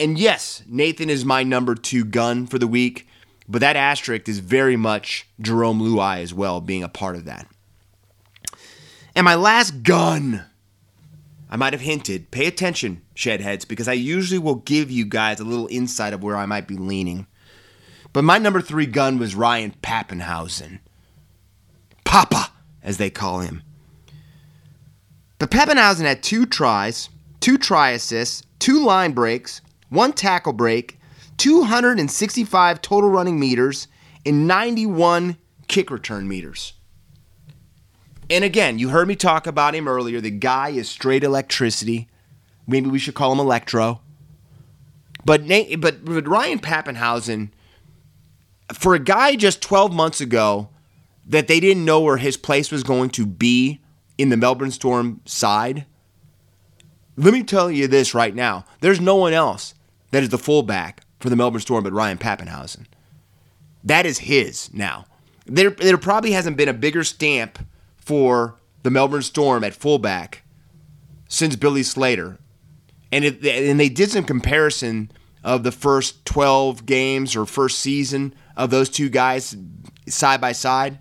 And yes, Nathan is my number 2 gun for the week, but that asterisk is very much Jarome Luai as well being a part of that. And my last gun I might have hinted, pay attention, shedheads, because I usually will give you guys a little insight of where I might be leaning. But my number three gun was Ryan Papenhuyzen. Papa, as they call him. But Papenhuyzen had two tries, two try assists, two line breaks, one tackle break, 265 total running meters, and 91 kick return meters. And again, you heard me talk about him earlier. The guy is straight electricity. Maybe we should call him Electro. But but, but Ryan Papenhuyzen, for a guy just 12 months ago that they didn't know where his place was going to be in the Melbourne Storm side, let me tell you this right now. There's no one else that is the fullback for the Melbourne Storm but Ryan Papenhuyzen. That is his now. There, there probably hasn't been a bigger stamp – for the Melbourne Storm at fullback since Billy Slater. And, it, and they did some comparison of the first 12 games or first season of those two guys side by side.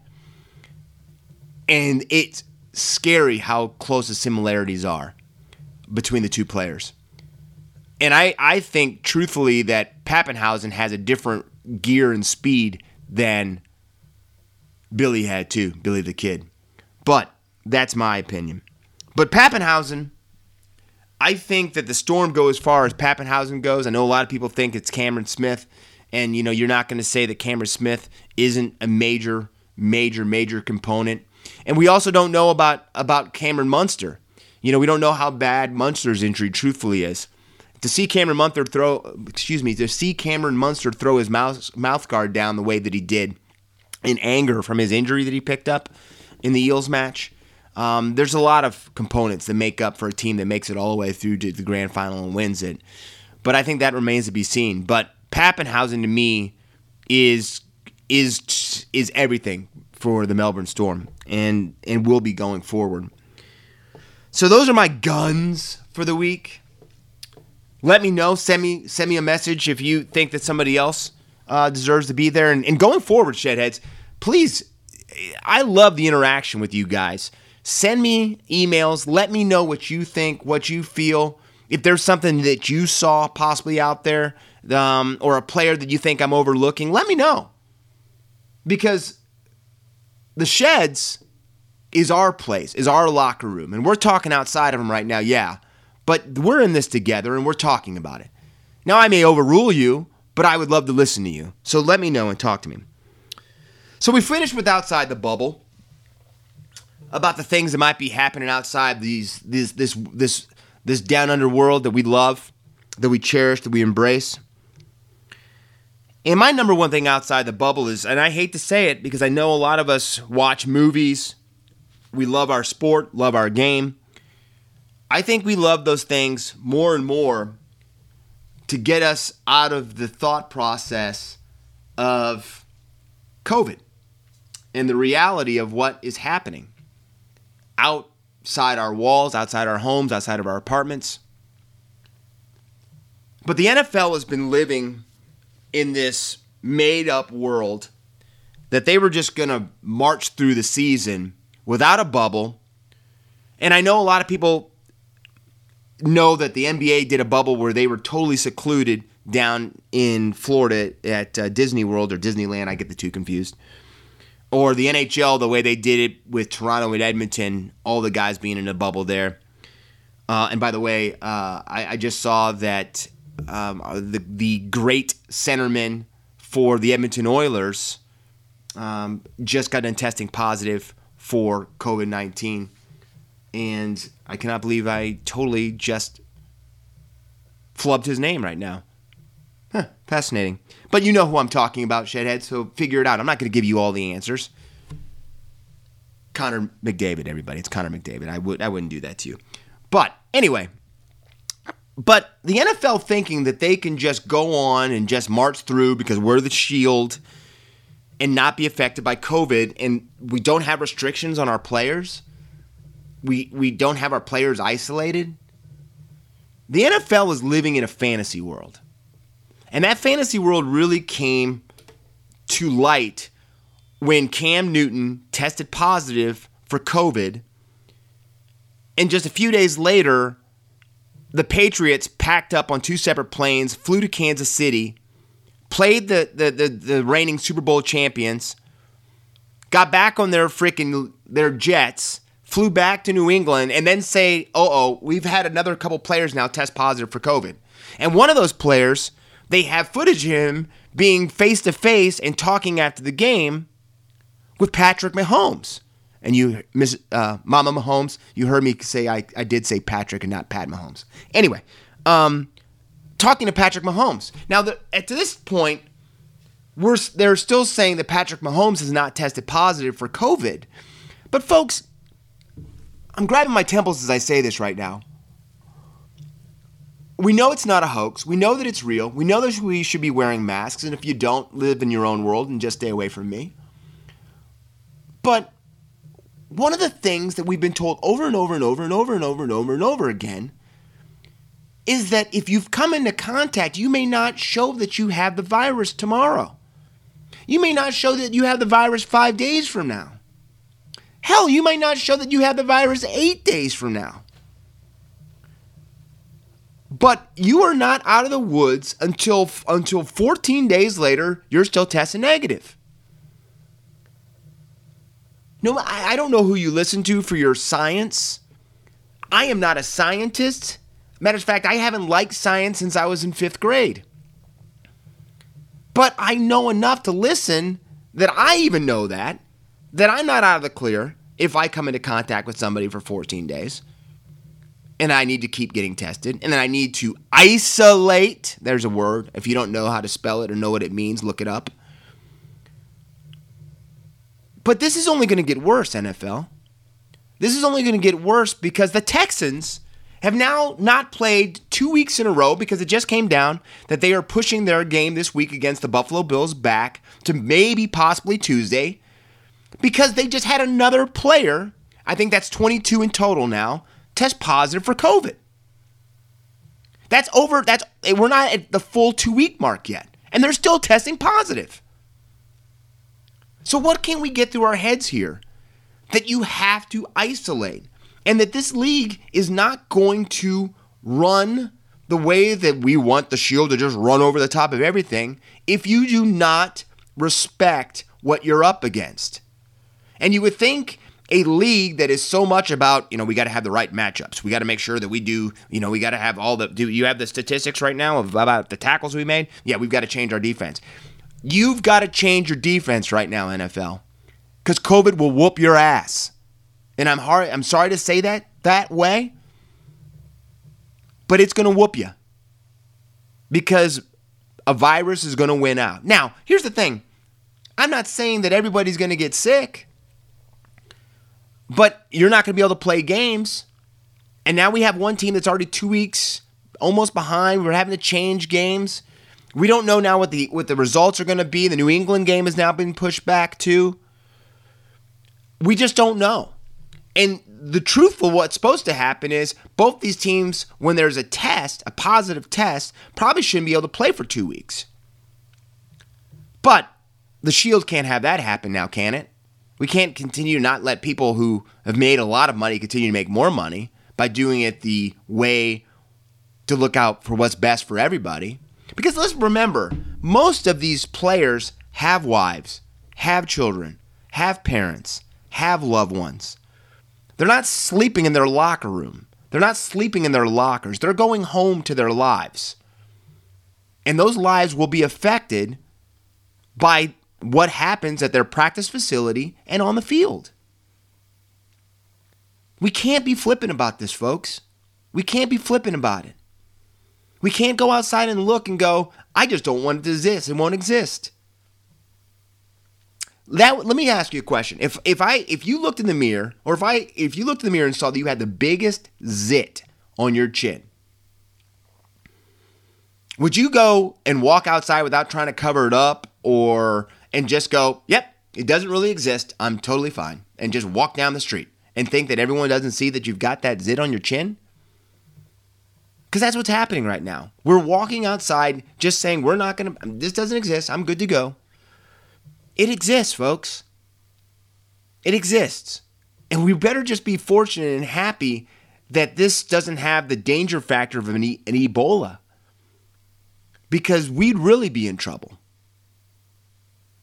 And it's scary how close the similarities are between the two players. And I, I think, truthfully, that Papenhuyzen has a different gear and speed than Billy had, too, Billy the Kid. But that's my opinion. But Papenhuyzen, I think that the Storm go as far as Papenhuyzen goes. I know a lot of people think it's Cameron Smith, and you know you're not going to say that Cameron Smith isn't a major, major, major component. And we also don't know about about Cameron Munster. You know we don't know how bad Munster's injury truthfully is. To see Cameron Munster throw, excuse me, to see Cameron Munster throw his mouth mouth guard down the way that he did in anger from his injury that he picked up in the Eels match. Um, there's a lot of components that make up for a team that makes it all the way through to the grand final and wins it. But I think that remains to be seen. But Papenhuyzen to me is is is everything for the Melbourne Storm and and will be going forward. So those are my guns for the week. Let me know. Send me send me a message if you think that somebody else uh, deserves to be there. And, and going forward, shedheads, please I love the interaction with you guys. Send me emails. Let me know what you think, what you feel. If there's something that you saw possibly out there, um, or a player that you think I'm overlooking, let me know. Because the sheds is our place, is our locker room. And we're talking outside of them right now, yeah. But we're in this together and we're talking about it. Now, I may overrule you, but I would love to listen to you. So let me know and talk to me. So we finished with outside the bubble about the things that might be happening outside these this this this this down under world that we love, that we cherish, that we embrace. And my number one thing outside the bubble is, and I hate to say it because I know a lot of us watch movies, we love our sport, love our game. I think we love those things more and more to get us out of the thought process of COVID and the reality of what is happening outside our walls, outside our homes, outside of our apartments. But the NFL has been living in this made up world that they were just going to march through the season without a bubble. And I know a lot of people know that the NBA did a bubble where they were totally secluded down in Florida at uh, Disney World or Disneyland. I get the two confused. Or the NHL, the way they did it with Toronto and Edmonton, all the guys being in a bubble there. Uh, and by the way, uh, I, I, just saw that um, the, the great centerman for the Edmonton Oilers um, just got done testing positive for COVID 19 and I cannot believe I totally just flubbed his name right now. Huh, fascinating. But you know who I'm talking about, Shedhead, so figure it out. I'm not going to give you all the answers. Connor McDavid, everybody. It's Connor McDavid. I would I wouldn't do that to you. But anyway, but the NFL thinking that they can just go on and just march through because we're the shield and not be affected by COVID and we don't have restrictions on our players we we don't have our players isolated. The NFL is living in a fantasy world. And that fantasy world really came to light when Cam Newton tested positive for COVID. And just a few days later, the Patriots packed up on two separate planes, flew to Kansas City, played the, the, the, the reigning Super Bowl champions, got back on their freaking their jets, flew back to New England and then say, oh, oh, we've had another couple players now test positive for COVID. And one of those players, they have footage of him being face to face and talking after the game with Patrick Mahomes. And you, Miss uh, Mama Mahomes, you heard me say I, I did say Patrick and not Pat Mahomes. Anyway, um, talking to Patrick Mahomes. Now, the, at this point, we're they're still saying that Patrick Mahomes has not tested positive for COVID. But folks, I'm grabbing my temples as I say this right now. We know it's not a hoax. We know that it's real. We know that we should be wearing masks. And if you don't, live in your own world and just stay away from me. But one of the things that we've been told over and over and over and over and over and over and over again is that if you've come into contact, you may not show that you have the virus tomorrow. You may not show that you have the virus five days from now. Hell, you might not show that you have the virus eight days from now. But you are not out of the woods until until 14 days later, you're still testing negative. No, I, I don't know who you listen to for your science. I am not a scientist. Matter of fact, I haven't liked science since I was in fifth grade. But I know enough to listen that I even know that that I'm not out of the clear if I come into contact with somebody for 14 days and I need to keep getting tested and then I need to isolate. There's a word. If you don't know how to spell it or know what it means, look it up. But this is only going to get worse, NFL. This is only going to get worse because the Texans have now not played two weeks in a row because it just came down that they are pushing their game this week against the Buffalo Bills back to maybe possibly Tuesday because they just had another player, I think that's 22 in total now, test positive for COVID. That's over, that's we're not at the full 2 week mark yet and they're still testing positive. So what can we get through our heads here? That you have to isolate and that this league is not going to run the way that we want the shield to just run over the top of everything if you do not respect what you're up against. And you would think a league that is so much about, you know, we got to have the right matchups. We got to make sure that we do, you know, we got to have all the, do you have the statistics right now of about the tackles we made? Yeah, we've got to change our defense. You've got to change your defense right now, NFL, because COVID will whoop your ass. And I'm hard, I'm sorry to say that that way, but it's going to whoop you because a virus is going to win out. Now, here's the thing I'm not saying that everybody's going to get sick. But you're not going to be able to play games. And now we have one team that's already two weeks almost behind. We're having to change games. We don't know now what the what the results are going to be. The New England game has now been pushed back too. We just don't know. And the truth of what's supposed to happen is both these teams, when there's a test, a positive test, probably shouldn't be able to play for two weeks. But the Shield can't have that happen now, can it? We can't continue to not let people who have made a lot of money continue to make more money by doing it the way to look out for what's best for everybody. Because let's remember, most of these players have wives, have children, have parents, have loved ones. They're not sleeping in their locker room. They're not sleeping in their lockers. They're going home to their lives. And those lives will be affected by what happens at their practice facility and on the field. We can't be flippant about this, folks. We can't be flippant about it. We can't go outside and look and go, I just don't want it to exist. It won't exist. That let me ask you a question. If if I if you looked in the mirror, or if I if you looked in the mirror and saw that you had the biggest zit on your chin, would you go and walk outside without trying to cover it up or and just go, yep, it doesn't really exist. I'm totally fine. And just walk down the street and think that everyone doesn't see that you've got that zit on your chin? Because that's what's happening right now. We're walking outside just saying, we're not going to, this doesn't exist. I'm good to go. It exists, folks. It exists. And we better just be fortunate and happy that this doesn't have the danger factor of an, e- an Ebola. Because we'd really be in trouble.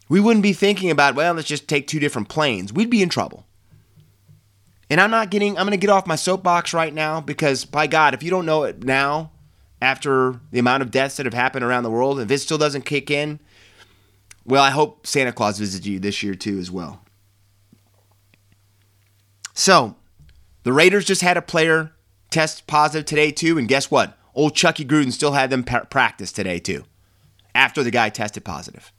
We wouldn't be thinking about, well, let's just take two different planes. We'd be in trouble. And I'm not getting, I'm going to get off my soapbox right now because, by God, if you don't know it now, after the amount of deaths that have happened around the world, if it still doesn't kick in, well, I hope Santa Claus visits you this year too, as well. So, the Raiders just had a player test positive today too, and guess what? Old Chucky Gruden still had them practice today too, after the guy tested positive.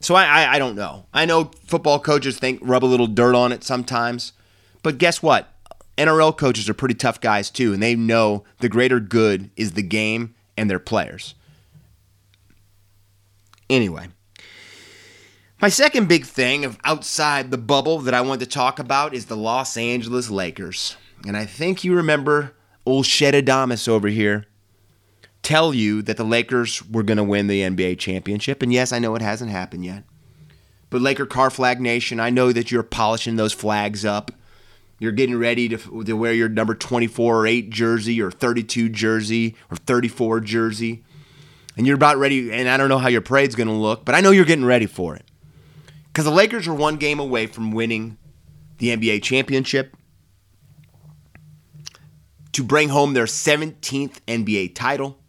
So I, I, I don't know. I know football coaches think rub a little dirt on it sometimes, but guess what? NRL coaches are pretty tough guys too, and they know the greater good is the game and their players. Anyway, my second big thing of outside the bubble that I want to talk about is the Los Angeles Lakers. And I think you remember old Shed Adamas over here tell you that the Lakers were going to win the NBA championship. And yes, I know it hasn't happened yet. But Laker Car Flag Nation, I know that you're polishing those flags up. You're getting ready to, to wear your number 24 or 8 jersey or 32 jersey or 34 jersey. And you're about ready, and I don't know how your parade's going to look, but I know you're getting ready for it. Because the Lakers are one game away from winning the NBA championship to bring home their 17th NBA title.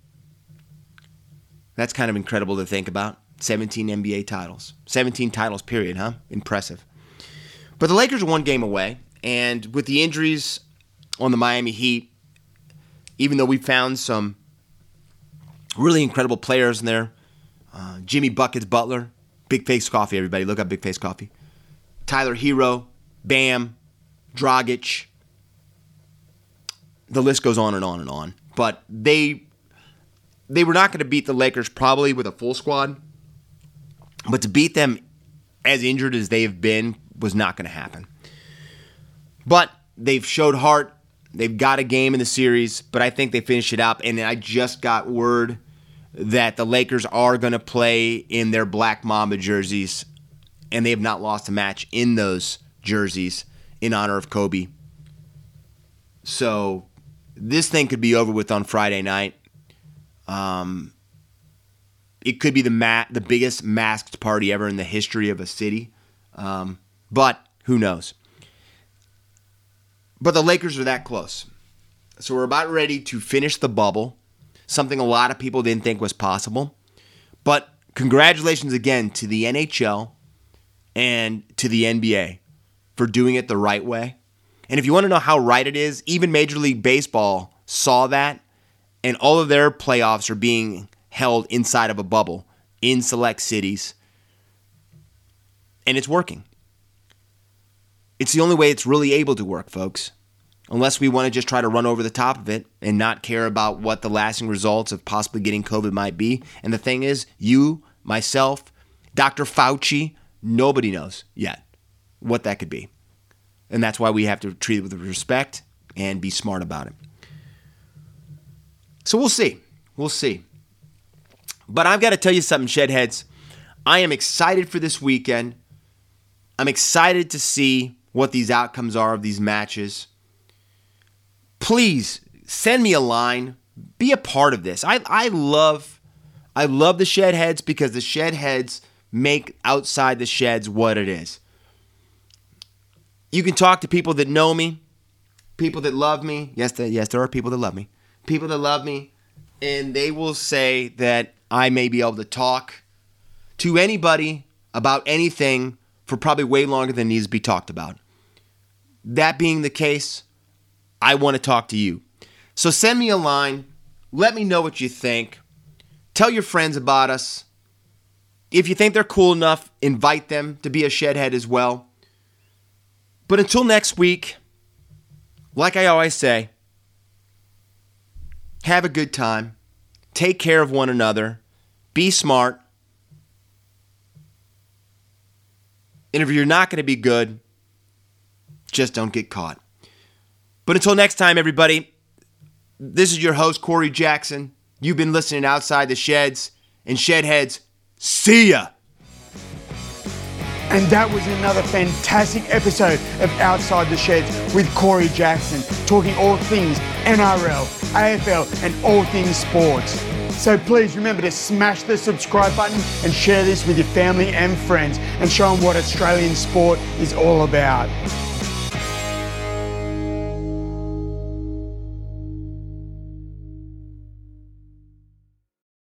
That's kind of incredible to think about. 17 NBA titles. 17 titles, period, huh? Impressive. But the Lakers are one game away, and with the injuries on the Miami Heat, even though we found some really incredible players in there, uh, Jimmy Buckets Butler, Big Face Coffee, everybody, look up Big Face Coffee. Tyler Herro, Bam, Dragic. The list goes on and on and on. But they they were not going to beat the Lakers probably with a full squad, but to beat them as injured as they've been was not going to happen. But they've showed heart. They've got a game in the series, but I think they finished it up. And I just got word that the Lakers are going to play in their Black Mamba jerseys, and they have not lost a match in those jerseys in honor of Kobe. So this thing could be over with on Friday night. Um, it could be the ma- the biggest masked party ever in the history of a city, um, but who knows? But the Lakers are that close, so we're about ready to finish the bubble, something a lot of people didn't think was possible. But congratulations again to the NHL and to the NBA for doing it the right way. And if you want to know how right it is, even Major League Baseball saw that and all of their playoffs are being held inside of a bubble in select cities. And it's working. It's the only way it's really able to work, folks. unless we want to just try to run over the top of it and not care about what the lasting results of possibly getting COVID might be. And the thing is, you, myself, Dr. Fauci, nobody knows yet what that could be. And that's why we have to treat it with respect and be smart about it. So we'll see. We'll see. But I've got to tell you something, Shedheads. I am excited for this weekend. I'm excited to see what these outcomes are of these matches. Please send me a line. Be a part of this. I, I love I love the shed heads because the shed heads make outside the sheds what it is. You can talk to people that know me, people that love me. Yes, yes, there are people that love me. People that love me, and they will say that I may be able to talk to anybody about anything for probably way longer than needs to be talked about. That being the case, I want to talk to you. So send me a line. Let me know what you think. Tell your friends about us. If you think they're cool enough, invite them to be a shedhead as well. But until next week, like I always say, have a good time. Take care of one another. Be smart. And if you're not going to be good, just don't get caught. But until next time, everybody, this is your host, Corey Jackson. You've been listening outside the sheds and shedheads. See ya. And that was another fantastic episode of Outside the Sheds with Corey Jackson, talking all things NRL, AFL, and all things sports. So please remember to smash the subscribe button and share this with your family and friends and show them what Australian sport is all about.